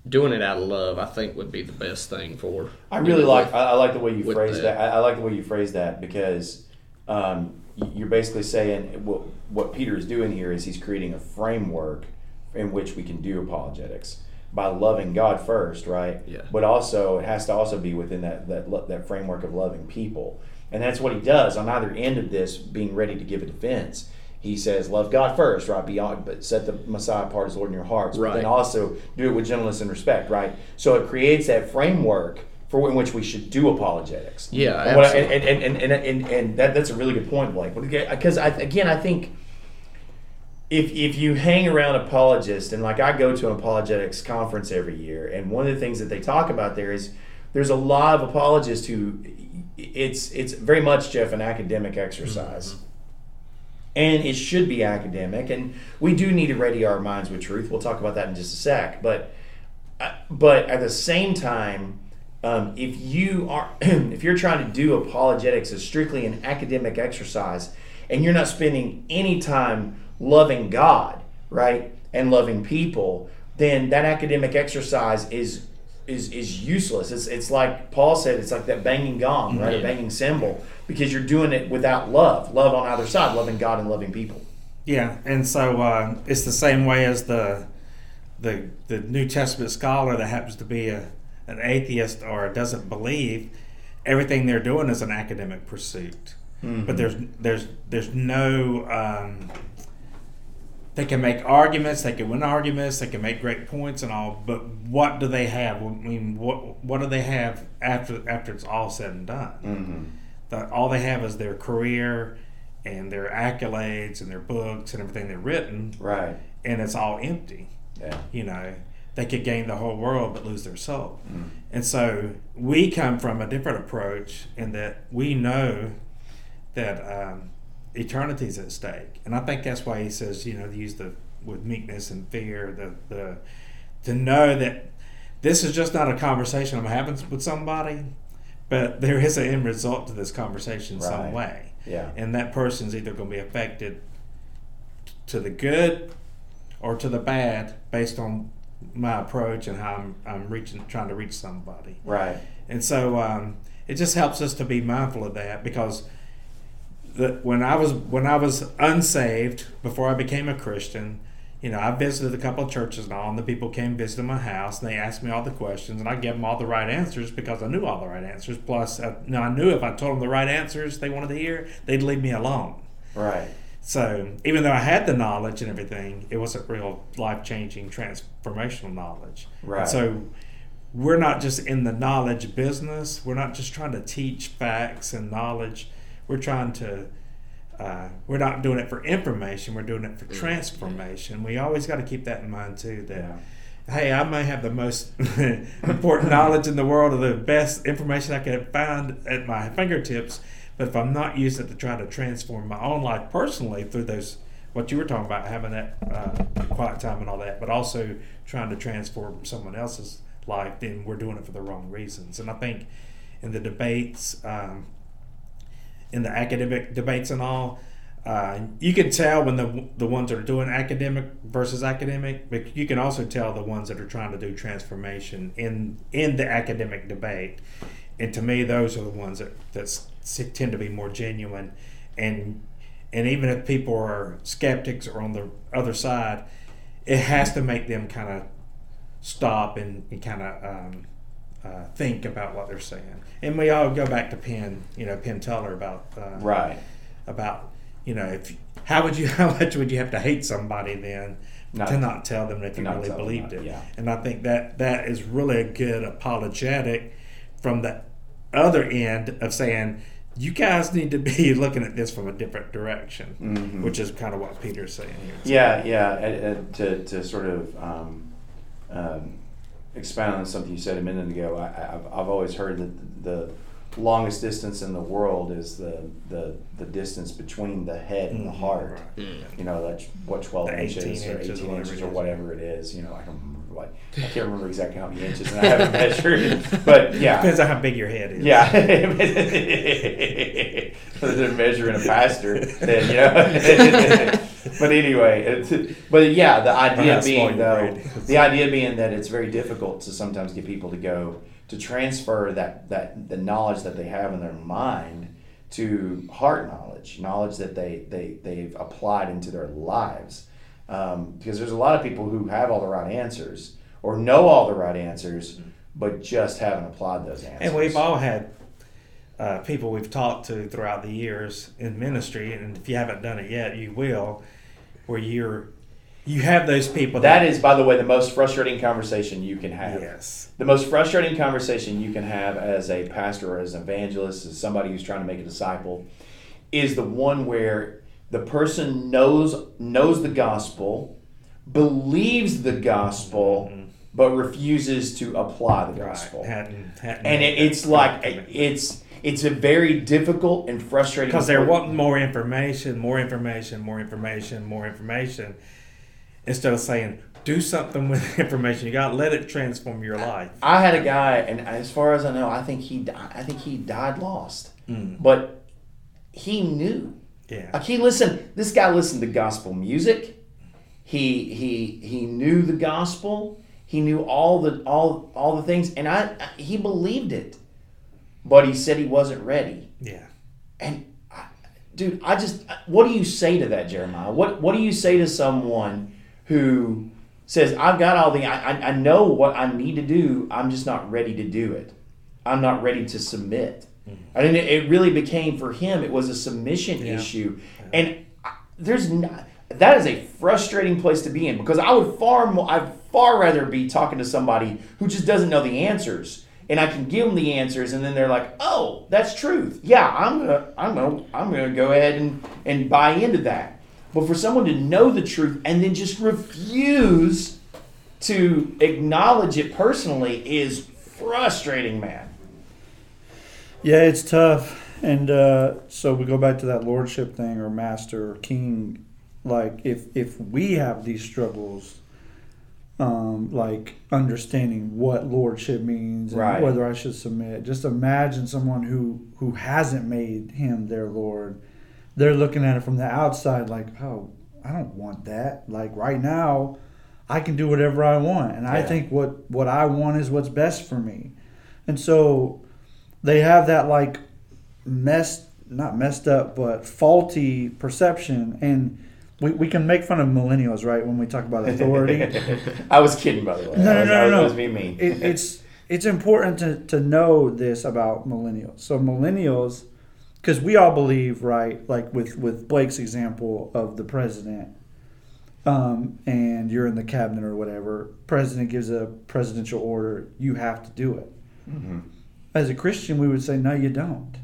doing it out of love, I think, would be the best thing for. I really you know, like with- I, like the way you phrased the- that. I, I like the way you phrased that because um, you're basically saying what what Peter is doing here is he's creating a framework in which we can do apologetics by loving God first, right? Yeah. But also it has to also be within that that that framework of loving people, and that's what he does on either end of this, being ready to give a defense. He says, "Love God first, right? Beyond, but set the Messiah apart as Lord in your hearts. But Right. then also do it with gentleness and respect, right? So it creates that framework for in which we should do apologetics. Yeah, and, I- and, and, and, and, and, that, that's a really good point, Blake. Because I, again, I think if if you hang around apologists and like I go to an apologetics conference every year, and one of the things that they talk about there is there's a lot of apologists who it's it's very much Jeff an academic exercise. And it should be academic, and we do need to ready our minds with truth. We'll talk about that in just a sec. But uh, but at the same time, um, if you are if you're trying to do apologetics as strictly an academic exercise, and you're not spending any time loving God, right, and loving people, then that academic exercise is is is useless. It's it's like Paul said. It's like that banging gong, right, a banging cymbal, because you're doing it without love, love on either side, loving God and loving people. Yeah, and so uh, it's the same way as the the the New Testament scholar that happens to be a an atheist or doesn't believe. Everything they're doing is an academic pursuit, but there's there's there's no. Um, they can make arguments, they can win arguments, they can make great points and all, but what do they have? I mean, what what do they have after after it's all said and done? Mm-hmm. that all they have is their career and their accolades and their books and everything they've written, Right. and it's all empty. Yeah. You know, they could gain the whole world but lose their soul. Mm. And so we come from a different approach in that we know that um, eternity is at stake, and I think that's why he says, you know, use the with meekness and fear, the the to know that this is just not a conversation I'm having with somebody, but there is an end result to this conversation in some way, Yeah. and that person's either going to be affected to the good or to the bad based on my approach and how I'm, I'm reaching, trying to reach somebody. Right. And so um, it just helps us to be mindful of that because the, when I was when I was unsaved before I became a Christian, you know, I visited a couple of churches and all, and the people came visiting my house and they asked me all the questions, and I gave them all the right answers because I knew all the right answers. Plus, I, you know, I knew if I told them the right answers they wanted to hear, they'd leave me alone. Right. So even though I had the knowledge and everything, it wasn't real life changing, transformational knowledge. Right. And so we're not just in the knowledge business. We're not just trying to teach facts and knowledge. We're trying to. Uh, we're not doing it for information. We're doing it for transformation. We always got to keep that in mind too. That Yeah. hey, I may have the most important knowledge in the world or the best information I can find at my fingertips, but if I'm not using it to try to transform my own life personally through those, what you were talking about, having that uh, quiet time and all that, but also trying to transform someone else's life, then we're doing it for the wrong reasons. And I think in the debates, um, in the academic debates and all, uh, you can tell when the the ones that are doing academic versus academic, but you can also tell the ones that are trying to do transformation in in the academic debate. And to me, those are the ones that that tend to be more genuine, and and even if people are skeptics or on the other side, it has to make them kind of stop and, and kind of um, uh, think about what they're saying. And we all go back to Penn, you know, Penn Teller about uh, Right. about you know if how would you how much would you have to hate somebody then Not- to not tell them that you really believed that, it yeah. and i think that that is really a good apologetic from the other end of saying you guys need to be looking at this from a different direction Mhm. which is kind of what peter's saying here Yeah, yeah. uh, to, to sort of um, um, expound on something you said a minute ago, I, I- I've, I've always heard that the longest distance in the world is the, the, the distance between the head and the Mhm, heart. right. You know, that's what, 12 The inches or 18 inches or whatever inches it or is. whatever it is. You know, I can remember, like, I can't remember exactly how many inches and I haven't measured. But yeah. depends on how big your head is Yeah. Than measuring a pastor, then, you know. but anyway, it's, but yeah, the idea being though, the idea being that it's very difficult to sometimes get people to go to transfer that that the knowledge that they have in their mind to heart knowledge, knowledge that they they they've applied into their lives. Um, because there's a lot of people who have all the right answers or know all the right answers, but just haven't applied those answers. And we've all had uh, people we've talked to throughout the years in ministry, and if you haven't done it yet, you will, where you're you have those people That is, by the way, the most frustrating conversation you can have. yes, The most frustrating conversation you can have as a pastor or as an evangelist, as somebody who's trying to make a disciple, is the one where the person knows knows the gospel, believes the gospel, but refuses to apply the Mm-hmm. right. gospel. Hadn't, hadn't And it, it's like it's it's a very difficult and frustrating because they're wanting more information, more information, more information, more information, instead of saying do something with the information you got. Let it transform your life. I had a guy, and as far as I know, I think he di- I think he died lost, Mm. but he knew. Yeah, Like he listened. This guy listened to gospel music. He he he knew the gospel. He knew all the all all the things, and I he believed it, but he said he wasn't ready. yeah. And I, dude, I just what do you say to that, Jeremiah? What what do you say to someone who says, "I've got all the I I- I know what I need to do. I'm just not ready to do it. I'm not ready to submit." Mm. I mean, it, really became for him. It was a submission Yeah. issue, and I, there's not. That is a frustrating place to be in because I would far more, I'd far rather be talking to somebody who just doesn't know the answers, and I can give them the answers, and then they're like, "Oh, that's truth. Yeah, I'm gonna, I'm gonna, I'm gonna go ahead and and buy into that." But for someone to know the truth and then just refuse to acknowledge it personally is frustrating, man. Yeah, it's tough. And uh, so we go back to that lordship thing or master or king. Like if if we have these struggles, um, like understanding what lordship means and Right. whether I should submit. Just imagine someone who who hasn't made him their lord. They're looking at it from the outside, like, oh, I don't want that. Like right now, I can do whatever I want, and I think what what I want is what's best for me. And so they have that like messed not messed up but faulty perception and we, we can make fun of millennials right when we talk about authority I was kidding, by the way. no no no no, no. I was being mean. It, it's it's important to, to know this about millennials so millennials because we all believe right like with with blake's example of the president um, and you're in the cabinet or whatever president gives a presidential order you have to do it Mhm. As a Christian, we would say, no, you don't.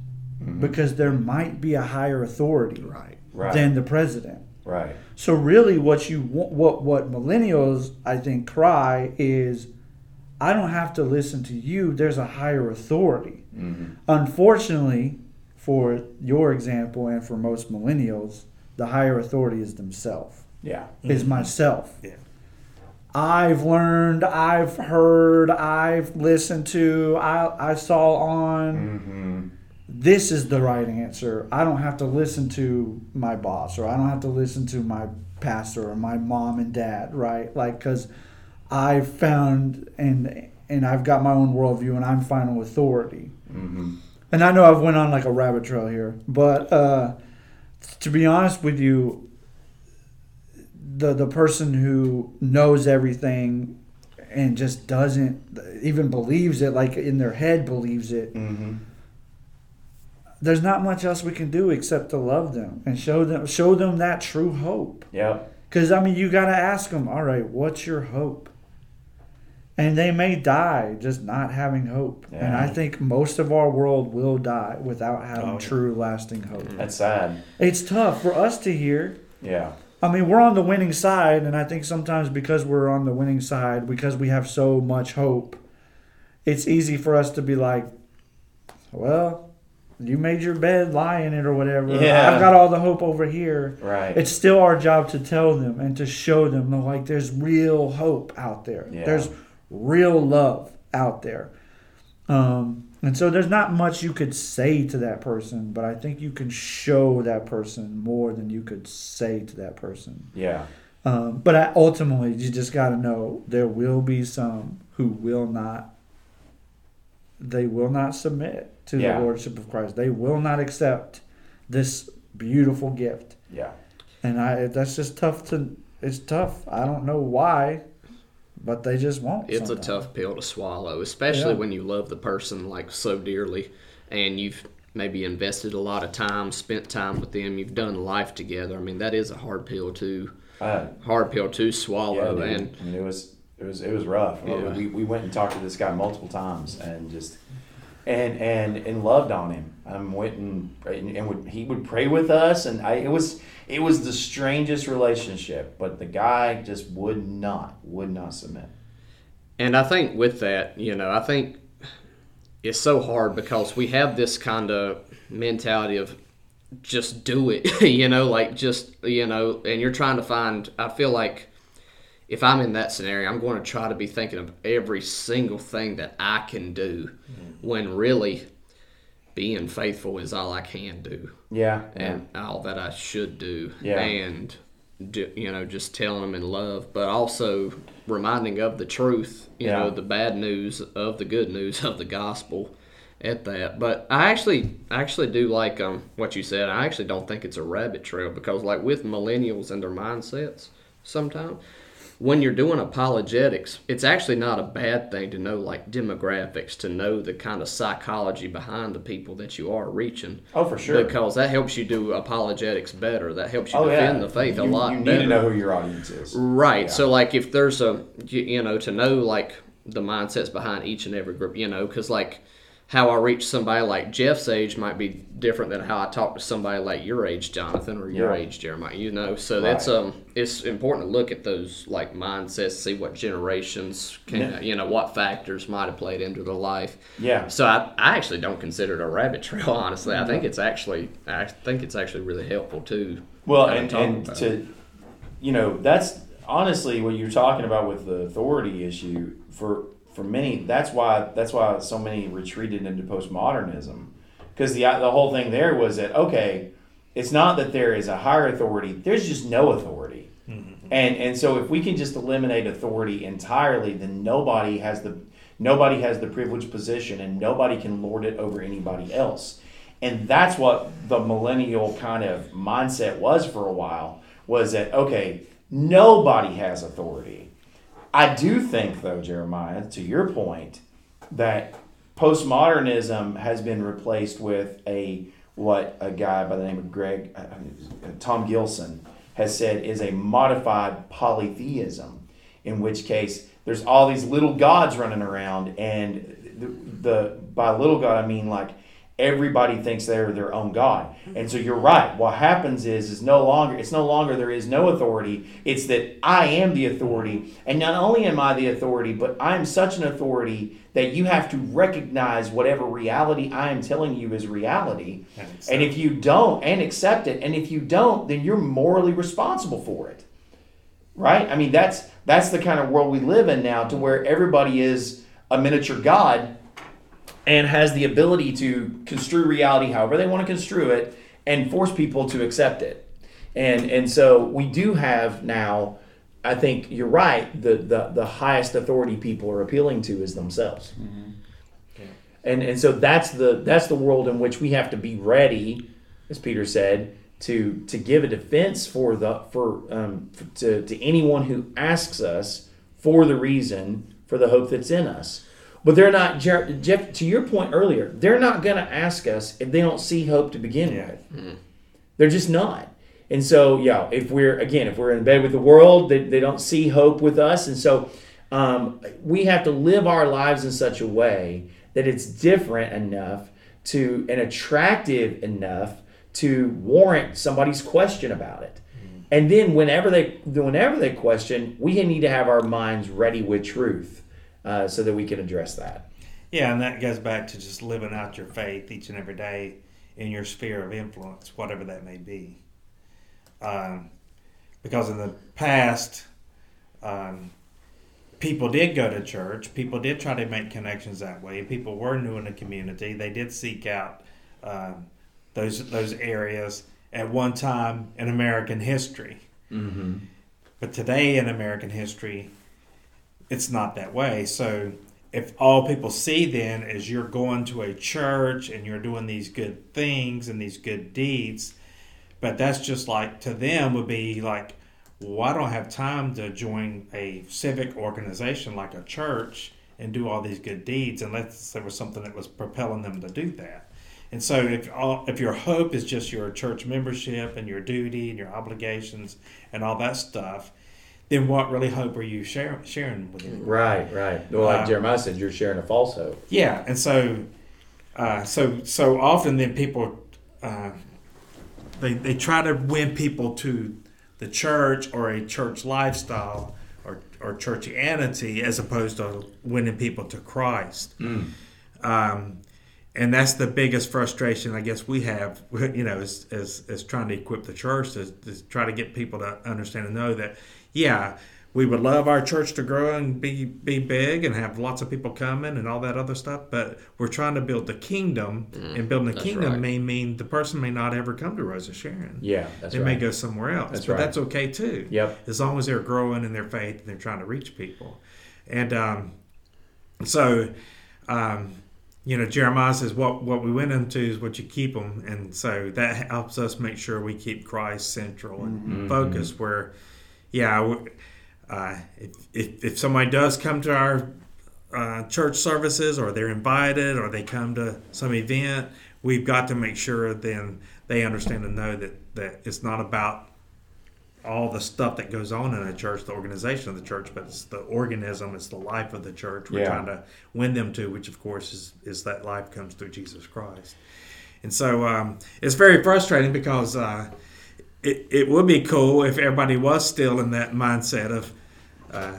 Mhm. Because there might be a higher authority Right. Right. than the president. Right. So really, what you wa- what what millennials I think cry is, I don't have to listen to you. There's a higher authority. Mm-hmm. Unfortunately, for your example and for most millennials, the higher authority is themselves. Yeah. Is myself. Yeah. I've learned, I've heard, I've listened to, I I saw on. Mm-hmm. This is the right answer. I don't have to listen to my boss, or I don't have to listen to my pastor or my mom and dad, right? Like, because I've found and and I've got my own worldview, and I'm final authority. Mm-hmm. And I know I've went on like a rabbit trail here, but uh, to be honest with you, the the person who knows everything and just doesn't even believes it, like in their head believes it, Mm-hmm. there's not much else we can do except to love them and show them show them that true hope. Yep. Because I mean, you got to ask them, all right, what's your hope? And they may die just not having hope. And I think most of our world will die without having Oh, true, lasting hope. That's sad. It's tough for us to hear. Yeah. I mean, we're on the winning side, and I think sometimes because we're on the winning side, because we have so much hope, it's easy for us to be like, well, you made your bed, lie in it, or whatever. Yeah. I've got all the hope over here. Right. It's still our job to tell them and to show them, like, there's real hope out there. Yeah. There's real love out there. Um, and so there's not much you could say to that person, but I think you can show that person more than you could say to that person. yeah. Um, but I, ultimately, you just got to know there will be some who will not. They will not submit to Yeah. the lordship of Christ. They will not accept this beautiful gift, Yeah. and I. That's just tough to. It's tough. I don't know why, but they just won't. It's a tough pill to swallow, especially Yeah. when you love the person like so dearly and you've maybe invested a lot of time, spent time with them, you've done life together. I mean, that is a hard pill to Uh, hard pill to yeah, swallow dude. and I mean, it was it was it was rough. Yeah. We, we went and talked to this guy multiple times and just and and and loved on him. Um, went and and, and would, he would pray with us, and I it was it was the strangest relationship. But the guy just would not would not submit. And I think with that, you know, I think it's so hard because we have this kind of mentality of just do it, you know, like just, you know, and you're trying to find, I feel like if I'm in that scenario, I'm going to try to be thinking of every single thing that I can do when really being faithful is all I can do Yeah, and all that I should do. Yeah. And, you know, just telling them in love, but also reminding of the truth, you Yeah. know, the bad news of the good news of the gospel at that. But I actually, I actually do like um, what you said. I actually don't think it's a rabbit trail because, like, with millennials and their mindsets, sometimes when you're doing apologetics, it's actually not a bad thing to know like demographics, to know the kind of psychology behind the people that you are reaching. Oh, for sure. Because that helps you do apologetics better. That helps you oh yeah, defend the faith you, a lot You need better. to know who your audience is. Right. Yeah. So like if there's a you know to know like the mindsets behind each and every group, you know, because like how I reach somebody like Jeff's age might be different than how I talk to somebody like your age, Jonathan, or your Yeah. age, Jeremiah. You know, so that's um, it's important to look at those like mindsets, see what generations can, Yeah. you know, what factors might have played into their life. Yeah. So I, I actually don't consider it a rabbit trail. Honestly, I think it's actually I think it's actually really helpful too. Well, and, and to, you know, that's honestly what you're talking about with the authority issue. For for many, that's why that's why so many retreated into postmodernism, because the the whole thing there was that okay, it's not that there is a higher authority. There's just no authority, mm-hmm. and and so if we can just eliminate authority entirely, then nobody has the nobody has the privileged position, and nobody can lord it over anybody else. And that's what the millennial kind of mindset was for a while was that, okay, nobody has authority. I do think, though, Jeremiah, to your point, that postmodernism has been replaced with a what a guy by the name of Greg uh, Tom Gilson has said is a modified polytheism, in which case there's all these little gods running around, and the, the by little god I mean like everybody thinks they're their own god. And so you're right. What happens is is no longer it's no longer there is no authority. It's that i am the authority and not only am i the authority but i'm such an authority that you have to recognize whatever reality i am telling you is reality. And and if you don't and accept it and if you don't then you're morally responsible for it. Right? I mean that's that's the kind of world we live in now to where everybody is a miniature god and has the ability to construe reality however they want to construe it and force people to accept it. And and so we do have now i think you're right the the, the highest authority people are appealing to is themselves. And and so that's the that's the world in which we have to be ready as peter said to to give a defense for the for um for, to to anyone who asks us for the reason for the hope that's in us. But they're not jeff to your point earlier they're not going to ask us if they don't see hope to begin Yeah. with. They're just not. And so, yeah, if we're again, if we're in bed with the world, they, they don't see hope with us, and so um, we have to live our lives in such a way that it's different enough to and attractive enough to warrant somebody's question about it. And then whenever they whenever they question, we need to have our minds ready with truth, uh, so that we can address that. Yeah, and that goes back to just living out your faith each and every day in your sphere of influence, whatever that may be. Um, because in the past, um, people did go to church. People did try to make connections that way. People were new in the community. They did seek out um, those those areas at one time in American history. Mm-hmm. But today in American history, it's not that way. So if all people see then is you're going to a church and you're doing these good things and these good deeds, but that's just like to them would be like, well, I don't have time to join a civic organization like a church and do all these good deeds unless there was something that was propelling them to do that. And so, if all, if your hope is just your church membership and your duty and your obligations and all that stuff, then what really hope are you sharing sharing with anyone? Right, right. Well, like Um, Jeremiah said, you're sharing a false hope. Yeah, and so, uh, so so often then people, uh, they they try to win people to the church or a church lifestyle or or churchianity as opposed to winning people to Christ. Um, and that's the biggest frustration I guess we have, you know, is, is, is trying to equip the church to, to try to get people to understand and know that, yeah, we would love our church to grow and be be big and have lots of people coming and all that other stuff, but we're trying to build the kingdom, and building the kingdom right. may mean the person may not ever come to Rose of Sharon. Yeah, that's they right. may go somewhere else, That's but right. that's okay too. Yep. As long as they're growing in their faith and they're trying to reach people, and um, so, um, you know, Jeremiah says, "What what we went into is what you keep them," and so that helps us make sure we keep Christ central and Mm-hmm. focus. Where, yeah, uh, if, if if somebody does come to our uh, church services, or they're invited, or they come to some event, we've got to make sure then they understand and know that that it's not about all the stuff that goes on in a church, the organization of the church, but it's the organism, it's the life of the church we're Yeah. trying to win them to, which of course is, is that life comes through Jesus Christ. And so um, it's very frustrating because uh, it, it would be cool if everybody was still in that mindset of, uh,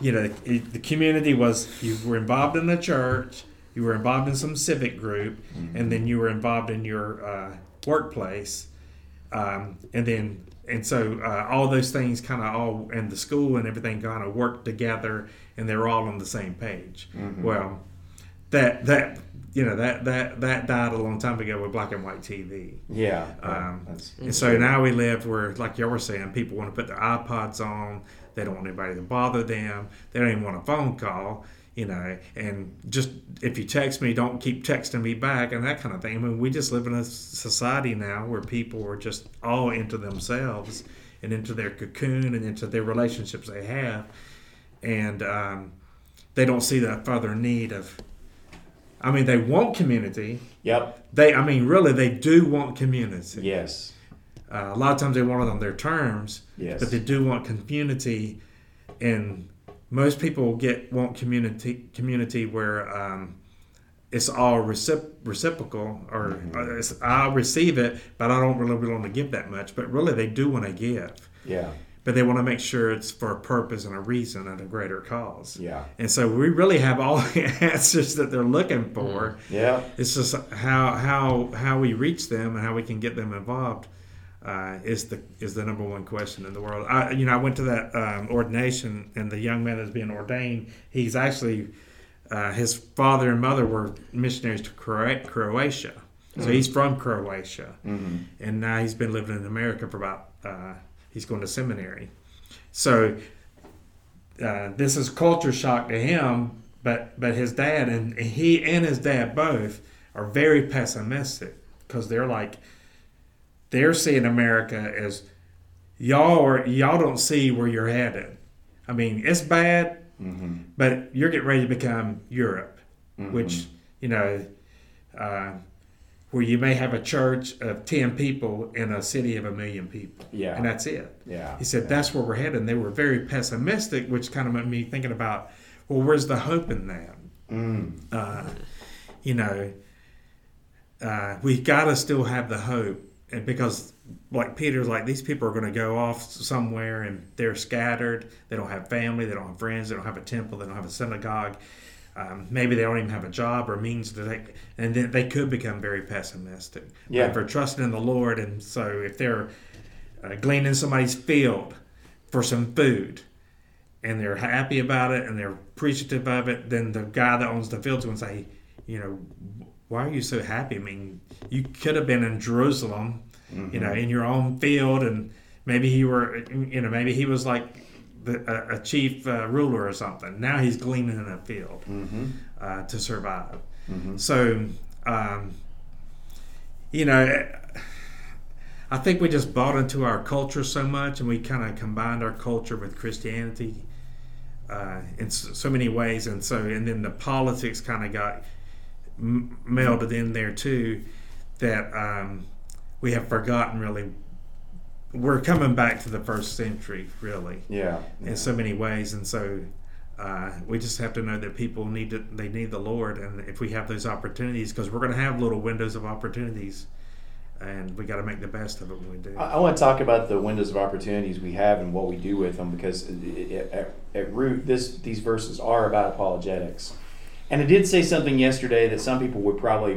you know, it- the community was, you were involved in the church, you were involved in some civic group, and then you were involved in your uh, workplace um, and then and so uh, all those things kind of all and the school and everything kind of worked together and they're all on the same page well that that you know that that that died a long time ago with black and white tv Yeah. Um, and so now we live where, like you were saying, people want to put their iPods on. They don't want anybody to bother them. They don't even want a phone call, you know. And just if you text me, don't keep texting me back and that kind of thing. I mean, we just live in a society now where people are just all into themselves and into their cocoon and into their relationships they have. And um, they don't see the further need of, I mean, they want community. yep. They, I mean, really, they do want community. Yes. Uh, a lot of times they want it on their terms, Yes. but they do want community, and most people get want community community where um, it's all recip- reciprocal, or uh, it's, I'll receive it, but I don't really want to give that much. But really, they do want to give, Yeah. but they want to make sure it's for a purpose and a reason and a greater cause. Yeah. And so we really have all the answers that they're looking for. Yeah. It's just how how how we reach them and how we can get them involved uh, is the is the number one question in the world. I you know I went to that um, ordination and the young man that's being ordained. He's actually uh, his father and mother were missionaries to Cro- Croatia, so he's from Croatia, and now he's been living in America for about uh, he's going to seminary. So uh, this is culture shock to him, but but his dad and he and his dad both are very pessimistic because they're like they're seeing America as y'all are y'all don't see where you're headed. I mean, it's bad, but you're getting ready to become Europe, which you know. Uh, where you may have a church of 10 people in a city of a million people. Yeah. And that's it. Yeah. He said, that's where we're headed. And they were very pessimistic, which kind of made me thinking about, well, where's the hope in that? Mm. Uh, you know, uh, we got to still have the hope. And because, like Peter's like, these people are going to go off somewhere and they're scattered. They don't have family. They don't have friends. They don't have a temple. They don't have a synagogue. Um, maybe they don't even have a job or means to take, and then they could become very pessimistic. Yeah. But they're trusting in the Lord, and so if they're uh, gleaning somebody's field for some food, and they're happy about it and they're appreciative of it, then the guy that owns the fields will say, you know, why are you so happy? I mean, you could have been in Jerusalem, you know, in your own field, and maybe you were, you know, maybe he was like the, a, a chief uh, ruler or something. Now he's gleaning in a field uh, to survive. So, um, you know, I think we just bought into our culture so much, and we kind of combined our culture with Christianity uh, in so, so many ways, and so and then the politics kind of got m- melded in there too. That um, we have forgotten really. We're coming back to the first century, really, Yeah. in so many ways, and so uh, we just have to know that people need to they need the Lord, and if we have those opportunities, because we're going to have little windows of opportunities, and we got to make the best of it when we do. I, I want to talk about the windows of opportunities we have and what we do with them because it, it, at, at root, this these verses are about apologetics. And it did say something yesterday that some people would probably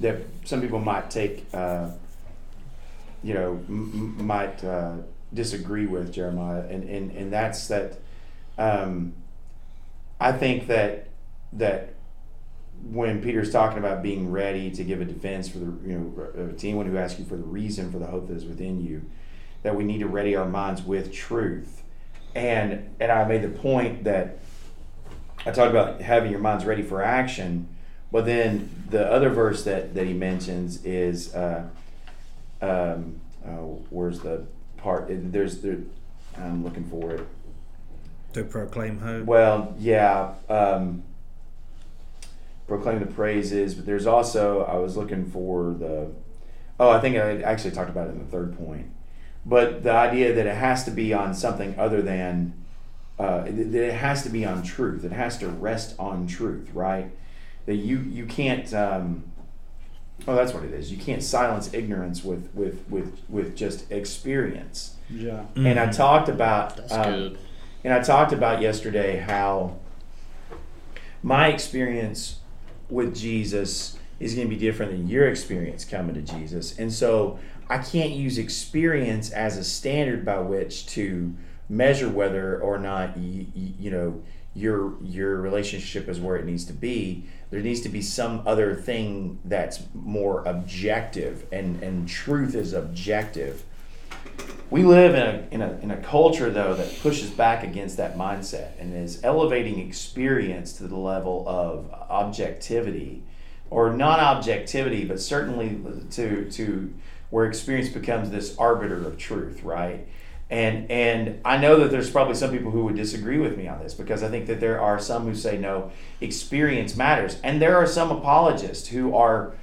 that some people might take, uh, you know, m- might uh, disagree with Jeremiah, and and and that's that. Um, I think that that when Peter's talking about being ready to give a defense for the you know uh, to anyone who asks you for the reason for the hope that is within you, that we need to ready our minds with truth, and and I made the point that I talked about having your minds ready for action, but then the other verse that that he mentions is uh, um, oh, where's the part? There's there. I'm looking for it. to proclaim hope. Well, yeah. Um, proclaim the praises, but there's also I was looking for the. Oh, I think I actually talked about it in the third point, but the idea that it has to be on something other than. Uh, that it has to be on truth. It has to rest on truth, right? That you you can't. Um, oh, that's what it is. You can't silence ignorance with with with with just experience. Yeah. And I talked about That's um, good. and I talked about yesterday how my experience with Jesus is going to be different than your experience coming to Jesus. And so I can't use experience as a standard by which to measure whether or not you, you know your your relationship is where it needs to be. There needs to be some other thing that's more objective and and truth is objective. We live in a, in, a, in a culture, though, that pushes back against that mindset and is elevating experience to the level of objectivity, or non objectivity, but certainly to, to where experience becomes this arbiter of truth, right? And, and I know that there's probably some people who would disagree with me on this because I think that there are some who say no, experience matters. And there are some apologists who are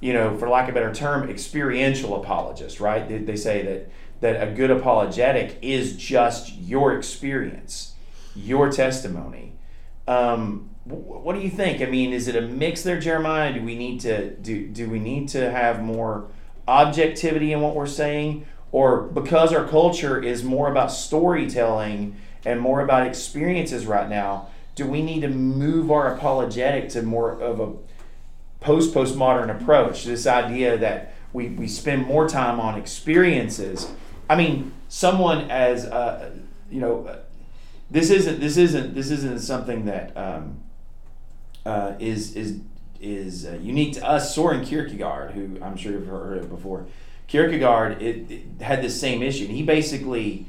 you know, for lack of a better term, experiential apologists, right? They, they say that that a good apologetic is just your experience, your testimony. Um, what do you think? I mean, is it a mix there, Jeremiah? Do we need to do do we need to have more objectivity in what we're saying, or because our culture is more about storytelling and more about experiences right now? Do we need to move our apologetic to more of a post postmodern approach? This idea that we, we spend more time on experiences. I mean, someone as uh, you know, uh, this isn't this isn't this isn't something that um, uh, is is is uh, unique to us. Soren Kierkegaard, who I'm sure you've heard of before, Kierkegaard it, it had this same issue. And he basically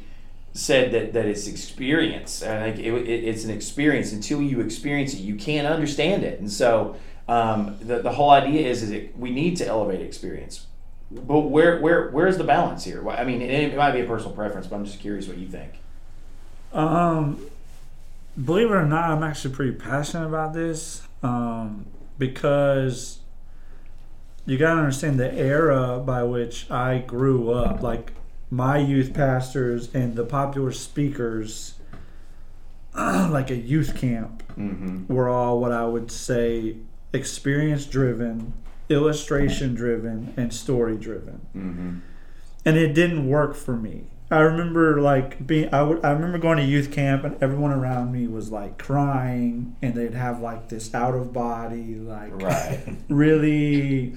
said that, that it's experience. I think it, it, it's an experience. Until you experience it, you can't understand it. And so um, the, the whole idea is is it, we need to elevate experience. But where where where's the balance here? I mean, it, it might be a personal preference, but I'm just curious what you think. Um, believe it or not, I'm actually pretty passionate about this um, because you got to understand the era by which I grew up. Like my youth pastors and the popular speakers, like a youth camp, Mm-hmm. were all what I would say experience driven, illustration driven, and story driven Mm-hmm. and it didn't work for me. I remember like being I would I remember going to youth camp and everyone around me was like crying and they'd have like this out of body like Right. really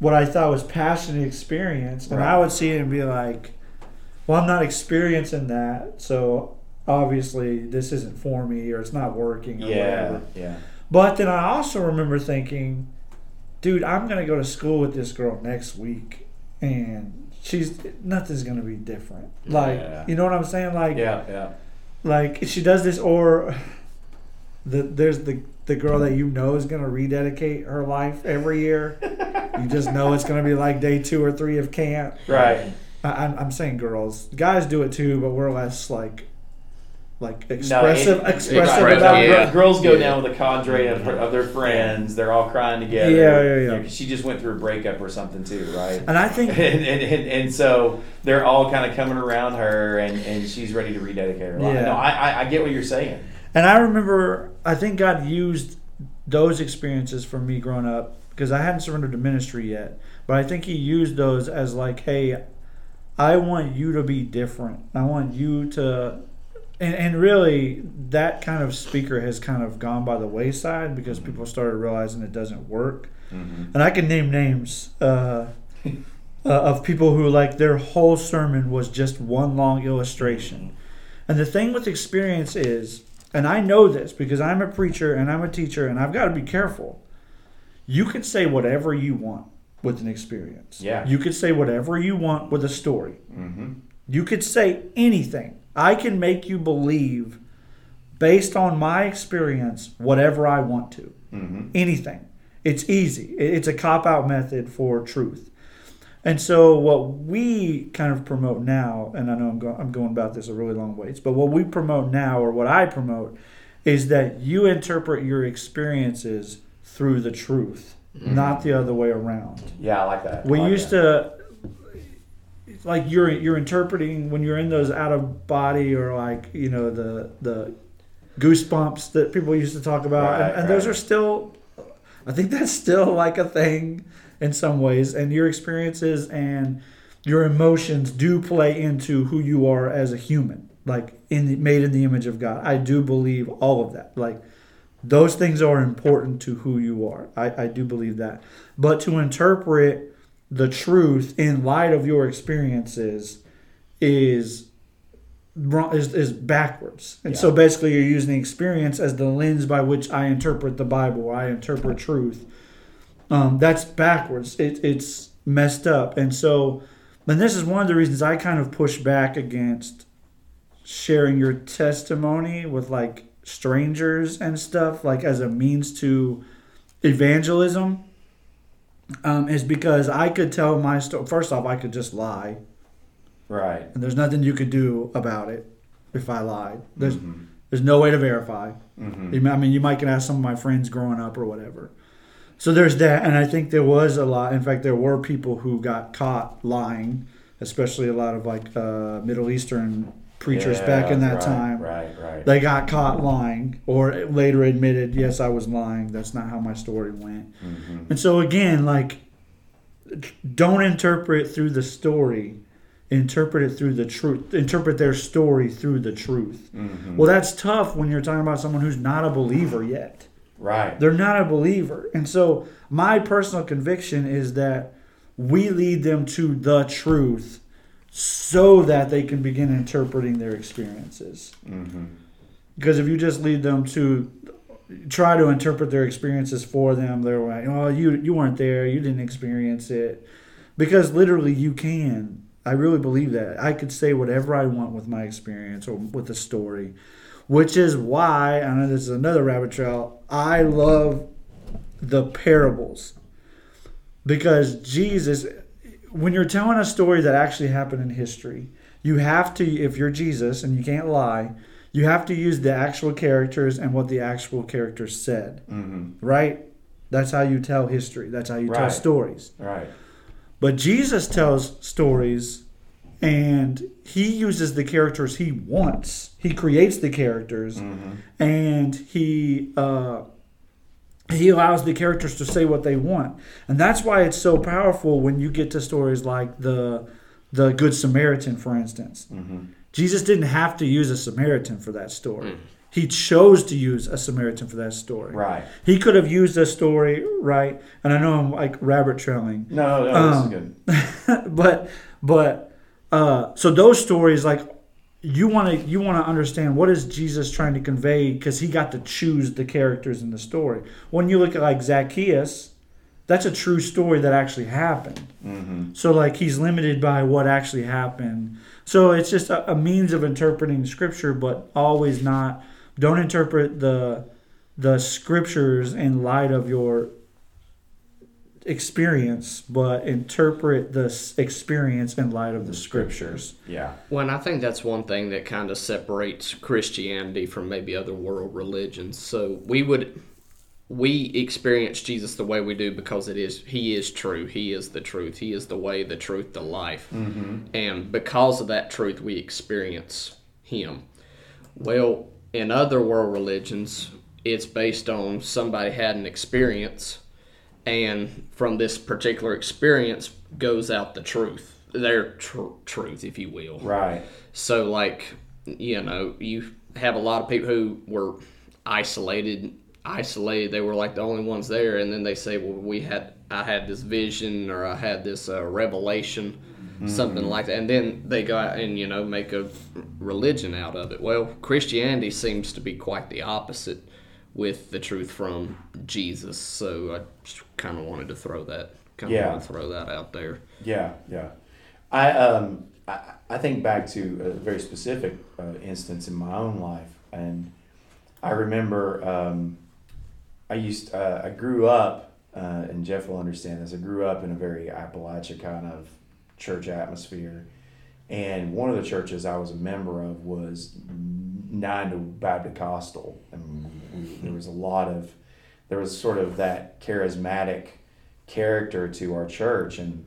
what I thought was passionate experience and I would see it and be like well I'm not experiencing that so obviously this isn't for me or it's not working or Yeah. whatever. Yeah. But then I also remember thinking, dude, I'm gonna go to school with this girl next week, and she's nothing's gonna be different. Like, Yeah. you know what I'm saying? Like, Yeah. Yeah. like she does this, or the there's the the girl that you know is gonna rededicate her life every year. you just know it's gonna be like day two or three of camp. Right. I, I'm, I'm saying girls, guys do it too, but we're less like like expressive, it- expressive right, about Yeah. Girls go Yeah. down with a cadre of, her, of their friends. They're all crying together. Yeah, yeah, yeah. You know, 'cause she just went through a breakup or something too, right? And I think and, and, and, and so they're all kind of coming around her, and, and she's ready to rededicate her life. Yeah. No, I, I, I get what you're saying. And I remember, I think God used those experiences for me growing up because I hadn't surrendered to ministry yet. But I think He used those as like, hey, I want you to be different. I want you to. And, and really, that kind of speaker has kind of gone by the wayside because people started realizing it doesn't work. Mm-hmm. And I can name names uh, uh, of people who, like, their whole sermon was just one long illustration. And the thing with experience is, and I know this because I'm a preacher and I'm a teacher and I've got to be careful. You can say whatever you want with an experience. Yeah. You could say whatever you want with a story. Mm-hmm. You could say anything. I can make you believe, based on my experience, whatever I want to. Mm-hmm. Anything. It's easy. It's a cop out method for truth. And so, what we kind of promote now, and I know I'm, go- I'm going about this a really long ways, but what we promote now, or what I promote, is that you interpret your experiences through the truth, not the other way around. Yeah, I like that. We like used that. to like you're you're interpreting when you're in those out of body or like you know the the goosebumps that people used to talk about Right, and, and those are still I think that's still like a thing in some ways and your experiences and your emotions do play into who you are as a human like in the, made in the image of God. I do believe all of that. Like those things are important to who you are. I, I do believe that. But to interpret the truth in light of your experiences is wrong is, is backwards. And so basically you're using the experience as the lens by which I interpret the Bible, I interpret truth. Um, that's backwards. It, it's messed up. And so and this is one of the reasons I kind of push back against sharing your testimony with like strangers and stuff like as a means to evangelism um, is because I could tell my story. First off, I could just lie, Right. and there's nothing you could do about it if I lied. There's Mhm. there's no way to verify. Mhm. I mean, you might can ask some of my friends growing up or whatever. So there's that, and I think there was a lot. In fact, there were people who got caught lying, especially a lot of like uh, Middle Eastern preachers back in that right, time. Right, right. They got caught lying or later admitted, yes, I was lying. That's not how my story went. Mhm. And so again, like don't interpret through the story, interpret it through the truth. Interpret their story through the truth. Mhm. Well, that's tough when you're talking about someone who's not a believer yet. Right. They're not a believer. And so my personal conviction is that we lead them to the truth so that they can begin interpreting their experiences. hmm Because if you just lead them to try to interpret their experiences for them, they're like, "Oh, you you weren't there, you didn't experience it." Because literally, you can. I really believe that. I could say whatever I want with my experience or with the story, which is why I know this is another rabbit trail. I love the parables because Jesus, when you're telling a story that actually happened in history, you have to, if you're Jesus and you can't lie, you have to use the actual characters and what the actual characters said, hmm right? That's how you tell history. That's how you tell stories. Right. But Jesus tells stories and he uses the characters he wants. He creates the characters hmm and he uh, he allows the characters to say what they want, and that's why it's so powerful when you get to stories like the the Good Samaritan, for instance. hmm Jesus didn't have to use a Samaritan for that story. He chose to use a Samaritan for that story. Right. He could have used a story, right? And I know I'm like rabbit trailing, No, no, Um, this is good. but but uh, so those stories like you want to you want to understand what is Jesus trying to convey because he got to choose the characters in the story. When you look at like Zacchaeus, that's a true story that actually happened. hmm So like he's limited by what actually happened. So it's just a, a means of interpreting scripture, but always not. Don't interpret the the scriptures in light of your experience, but interpret the s- experience in light of the scriptures. Yeah. Well, and I think that's one thing that kind of separates Christianity from maybe other world religions. So we would we experience Jesus the way we do because it is he is true. He is the truth. He is the way, the truth, the life. hmm And because of that truth we experience him. Well, in other world religions, it's based on somebody had an experience and from this particular experience goes out the truth. Their tr- truth, if you will. Right. So, like, you know, you have a lot of people who were isolated, isolated. They were like the only ones there, and then they say, "Well, we had, I had this vision, or I had this uh, revelation, something like that," and then they go out and you know make a religion out of it. Well, Christianity seems to be quite the opposite with the truth from Jesus. So I just kind of wanted to throw that, kind of Yeah. throw that out there. Yeah, yeah. I um I, I think back to a very specific uh, instance in my own life, and I remember um, I used uh, I grew up, uh, and Jeff will understand this. I grew up in a very Appalachia kind of church atmosphere, and one of the churches I was a member of was nine Baptist and there was a lot of there was sort of that charismatic character to our church and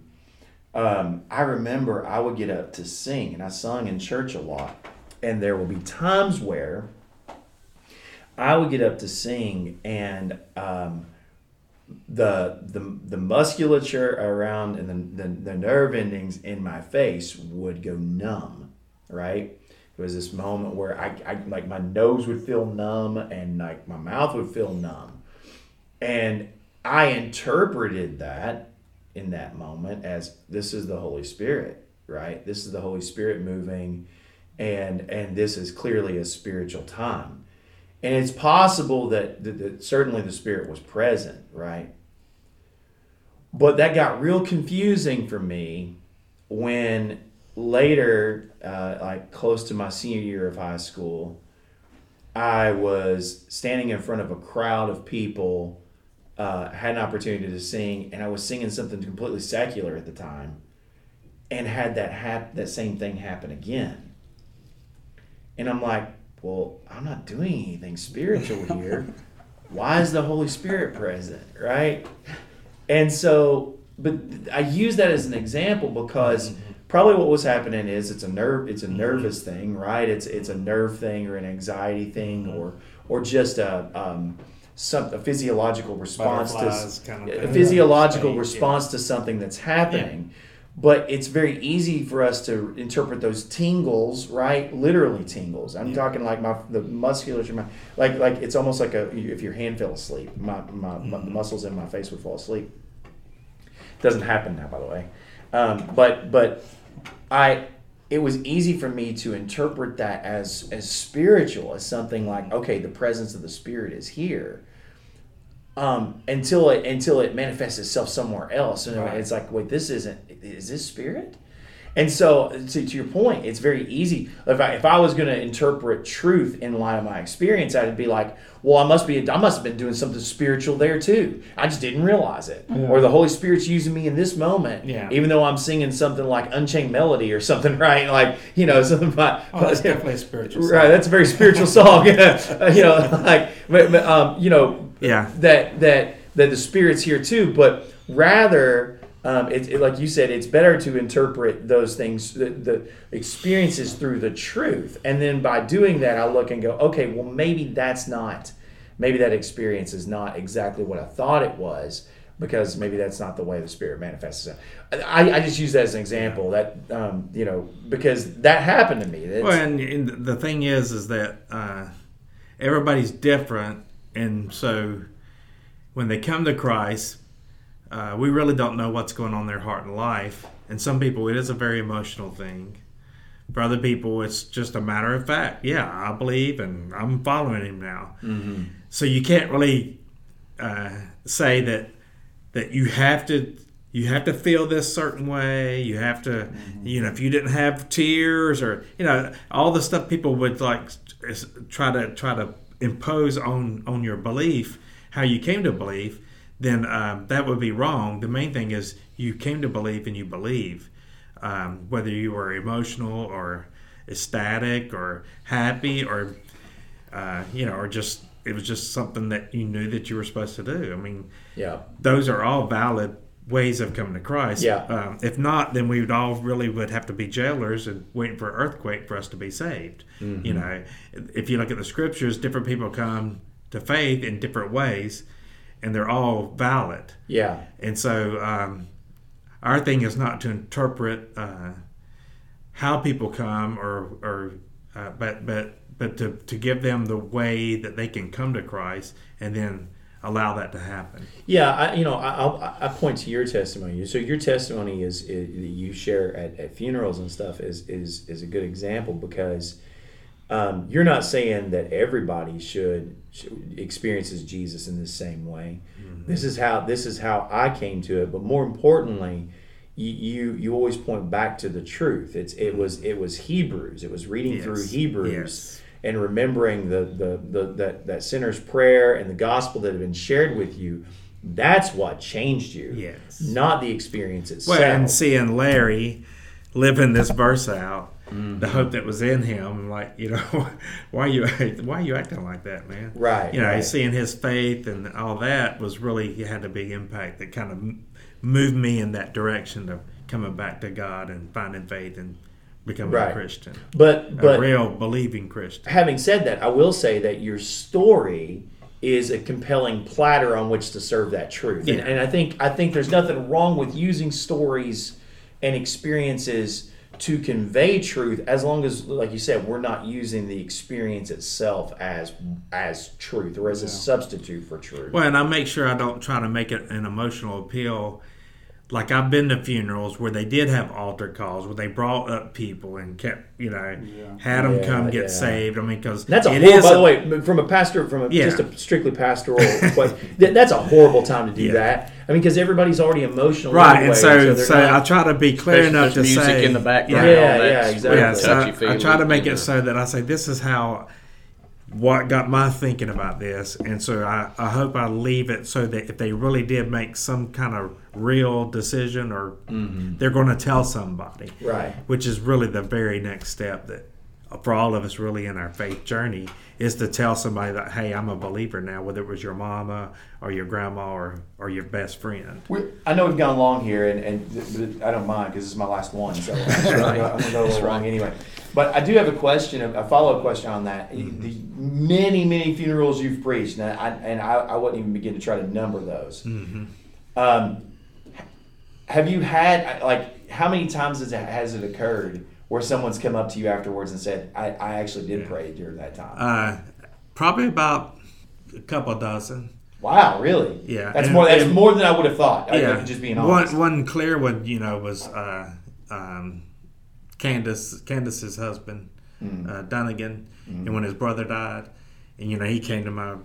um, I remember I would get up to sing, and I sung in church a lot. And there will be times where I would get up to sing, and um, the the the musculature around and the, the the nerve endings in my face would go numb. Right. It was this moment where I, I like my nose would feel numb and like my mouth would feel numb, and I interpreted that in that moment as this is the Holy Spirit, right? This is the Holy Spirit moving and and this is clearly a spiritual time. And it's possible that, that, that certainly the Spirit was present, right? But that got real confusing for me when later, uh, like close to my senior year of high school, I was standing in front of a crowd of people uh, had an opportunity to sing, and I was singing something completely secular at the time, and had that hap- that same thing happen again. And I'm like, well, I'm not doing anything spiritual here. Why is the Holy Spirit present, right? And so, but I use that as an example because probably what was happening is it's a nerve it's a nervous thing right? It's it's a nerve thing or an anxiety thing or or just a um, some a physiological response to kind of a physiological yeah. response to something that's happening. But it's very easy for us to interpret those tingles right? Literally tingles. I'm talking like my the musculature my like like it's almost like a if your hand fell asleep my, my, my the muscles in my face would fall asleep. Doesn't happen now by the way. Um, but but I it was easy for me to interpret that as as spiritual as something like okay the presence of the spirit is here um, until it until it manifests itself somewhere else and Right. it's like wait this isn't is this spirit and so to, to your point it's very easy if I, if I was going to interpret truth in light of my experience I'd be like well I must be I must have been doing something spiritual there too I just didn't realize it or the Holy Spirit's using me in this moment Yeah. even though I'm singing something like Unchained Melody or something right like you know something about Oh, that's definitely a spiritual. Right, that's a very spiritual song. you know, like, but, um, you know, Yeah. that that that the spirit's here too. But rather, um, it, it- like you said, it's better to interpret those things, the, the experiences through the truth, and then by doing that, I look and go, okay, well, maybe that's not, maybe that experience is not exactly what I thought it was. Because maybe that's not the way the spirit manifests itself. I, I just use that as an example. That um, you know, because that happened to me. It's- Well, and, and the thing is, is that uh, everybody's different, and so when they come to Christ, uh, we really don't know what's going on in their heart and life. And some people, it is a very emotional thing. For other people, it's just a matter of fact. Yeah, I believe, and I'm following him now. So you can't really uh, say that that you have to you have to feel this certain way you have to you know if you didn't have tears or you know all the stuff people would like try to try to impose on on your belief how you came to believe then um, that would be wrong the main thing is you came to believe and you believe um, whether you were emotional or ecstatic or happy or uh, you know or just it was just something that you knew that you were supposed to do i mean yeah. those are all valid ways of coming to Christ. Yeah. Um, if not, then we would all really would have to be jailers and waiting for an earthquake for us to be saved. Mm-hmm. You know, if you look at the scriptures, different people come to faith in different ways, and they're all valid. Yeah. And so, um, our thing is not to interpret uh, how people come, or, or uh, but but but to, to give them the way that they can come to Christ, and then allow that to happen. Yeah, I, you know, I, I'll, I point to your testimony. So your testimony is, is that you share at, at funerals and stuff is is is a good example because um, you're not saying that everybody should, should experiences Jesus in the same way. This is how this is how I came to it. But more importantly, you, you you always point back to the truth. It's it was it was Hebrews. It was reading Yes. through Hebrews Yes. and remembering the, the, the that, that sinner's prayer and the gospel that had been shared with you, that's what changed you. Yes. Not the experience itself. Well, and seeing Larry living this verse out, Mm-hmm. the hope that was in him, like you know, why you why are you acting like that, man? Right, You know, right. seeing his faith and all that was really he had a big impact that kind of moved me in that direction of coming back to God and finding faith and becoming Right. a Christian, but a but real believing Christian. having said that, I will say that your story is a compelling platter on which to serve that truth. And, and I think I think there's nothing wrong with using stories and experiences to convey truth as long as like you said we're not using the experience itself as as truth or as a substitute for truth. Well, and I make sure I don't try to make it an emotional appeal. Like I've been to funerals where they did have altar calls, where they brought up people and kept, you know, had them Yeah, come get yeah. saved. I mean, because That's a it horrible, is by a- the way, from a pastor, from a, Yeah. just a strictly pastoral. but th- that's a horrible time to do Yeah. that. I mean, because everybody's already emotional, right. anyway, And so, they're so, not- I try to be clear enough there's to music say in the background. Yeah, all yeah, exactly. Yeah, so I, I try to make it so that I say this is how what got my thinking about this, and so I, I hope I leave it so that if they really did make some kind of real decision, or mm-hmm. they're going to tell somebody, Right. Which is really the very next step that for all of us really in our faith journey is to tell somebody that hey i'm a believer now whether it was your mama or your grandma or, or your best friend We, I know we've gone long here, and, and I don't mind because this is my last one, so I'm gonna go, I'm gonna go a little long anyway. But I do have a question, a follow up question on that. The many, many funerals you've preached, and I, and I, I wouldn't even begin to try to number those. Um, have you had like how many times has it, has it occurred where someone's come up to you afterwards and said, "I, I actually did pray during that time"? uh, probably about a couple dozen wow, really? Yeah, that's and- more. That's and- more than I would have thought. I, just being honest. One one clear one, you know, was uh, um, Candace Candace's husband, Mm. uh, Dunnigan, and when his brother died, and you know he came to my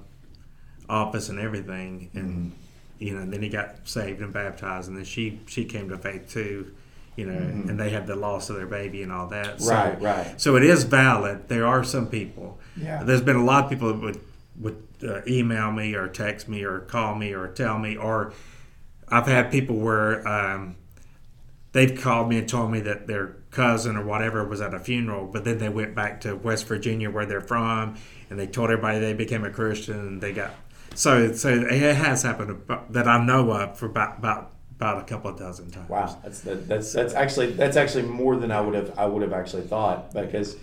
office and everything, and Mm-hmm. you know then he got saved and baptized, and then she she came to faith too. You know, and they had the loss of their baby and all that. So, Mm-hmm. Right, right. So it is valid. There are some people. Yeah. There's been a lot of people that would would uh, email me or text me or call me or tell me or I've had people where um, they've called me and told me that their cousin or whatever was at a funeral, but then they went back to West Virginia where they're from, and they told everybody they became a Christian, and they got so so it has happened about, that I know of for about about about a couple of dozen times. Wow, that's that's that's actually that's actually more than I would have I would have actually thought because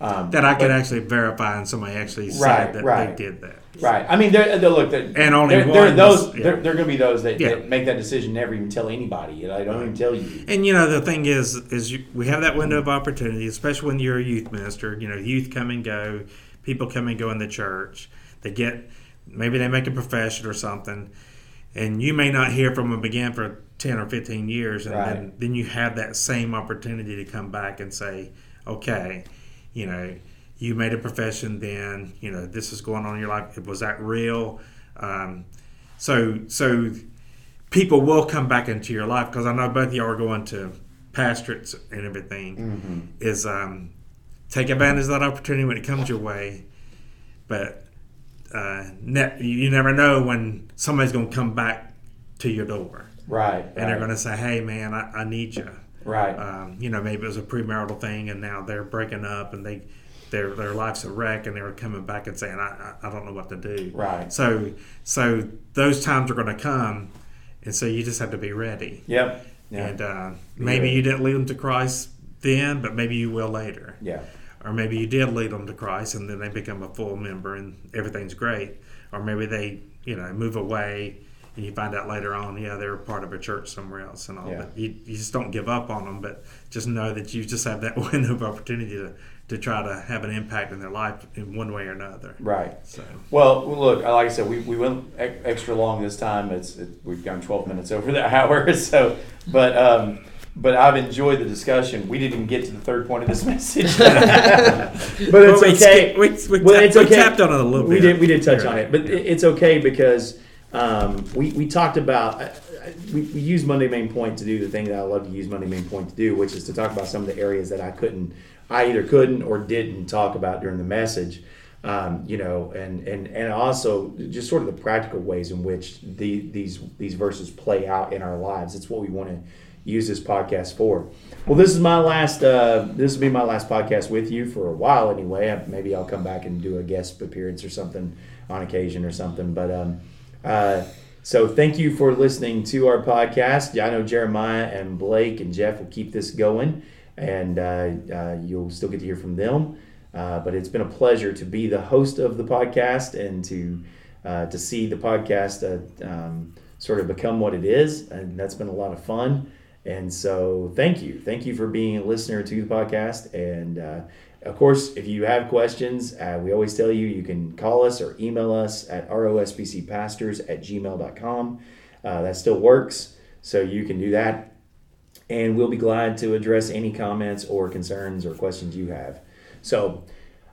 um, That I could but- actually verify, and somebody actually said Right, that right. they did that. right. I mean, there there- look, there, And only there, there are those yeah. are going to be those that, Yeah. that make that decision never even tell anybody. I don't even tell you. And you know the thing is, is you, we have that window of opportunity, especially when you're a youth minister. You know, youth come and go, people come and go in the church. They get maybe they make a profession or something, and you may not hear from them again for ten or fifteen years, and then Right. then you have that same opportunity to come back and say, okay, you know, you made a profession then. You know, this is going on in your life. Was that real? Um, so so people will come back into your life because I know both of y'all are going to pastorates and everything. Is um, take advantage of that opportunity when it comes your way, but uh, ne- you never know when somebody's going to come back to your door Right, and they're going to say, "Hey, man, I, I need you." right, Um, you know, maybe it was a premarital thing, and now they're breaking up, and they their their life's a wreck, and they're coming back and saying, "I I, I don't know what to do." Right. So so those times are going to come, and so you just have to be ready. yep, yeah, And uh, maybe ready. you didn't lead them to Christ then, but maybe you will later. yeah, Or maybe you did lead them to Christ, and then they become a full member, and everything's great. Or maybe they you know move away. And you find out later on, yeah, they're part of a church somewhere else and all. Yeah. But you, you just don't give up on them, but just know that you just have that window of opportunity to, to try to have an impact in their life in one way or another. right. So Well, look, like I said, we, we went extra long this time. It's it, we've gone twelve minutes over the hour, so but um, but I've enjoyed the discussion. We didn't even get to the third point of this message, but it's Well, we okay. skipped- we- we well, tapped- it's we okay. tapped on it a little We bit. did we did touch You're on it, but Yeah. it's okay because um, we we talked about. I, I, we, we use Monday Main Point to do the thing that I love to use Monday Main Point to do, which is to talk about some of the areas that I couldn't, I either couldn't or didn't talk about during the message. Um, you know, and, and and also just sort of the practical ways in which the, these these verses play out in our lives. It's what we want to use this podcast for. Well, this is my last. Uh, this will be my last podcast with you for a while, anyway. Maybe I'll come back and do a guest appearance or something on occasion or something. But um, uh, so thank you for listening to our podcast. I know Jeremiah and Blake and Jeff will keep this going, and uh, uh, you'll still get to hear from them. Uh, but it's been a pleasure to be the host of the podcast and to uh, to see the podcast um, sort of become what it is, and that's been a lot of fun. And so, thank you, thank you for being a listener to the podcast. And uh, of course, if you have questions, uh, we always tell you you can call us or email us at rosbcpastors at gmail.com. Uh, that still works, so you can do that and we'll be glad to address any comments or concerns or questions you have. So,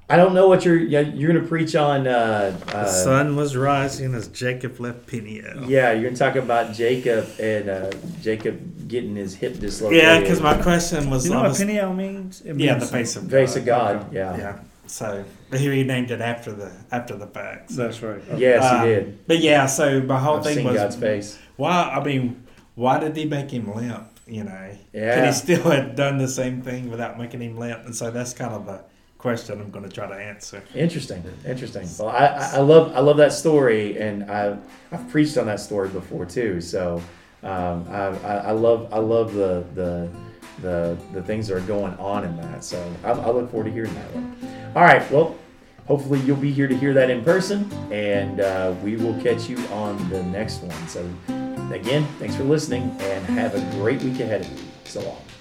I don't know what you're you're going to preach on. Uh, the uh, sun was rising as Jacob left Peniel. yeah, you're going to talk about Jacob and uh, Jacob getting his hip dislocated. Yeah, because my question was, Do you know I what Peniel means? It yeah, the face of Face God. of God. Yeah. Yeah. So, but here he named it after the after the facts. That's right. Okay. Yes, Um, he did. But yeah, so my whole I've thing seen was God's face. why? I mean, why did he make him limp? You know, Yeah. could he still have done the same thing without making him limp? And so that's kind of the question I'm going to try to answer. Interesting, interesting. Well, I, I love I love that story, and I've I've preached on that story before too. So um, I, I I love I love the the the the things that are going on in that. So I, I look forward to hearing that one. All right, well. Hopefully you'll be here to hear that in person, and uh, we will catch you on the next one. So, again, thanks for listening, and have a great week ahead of you. So long.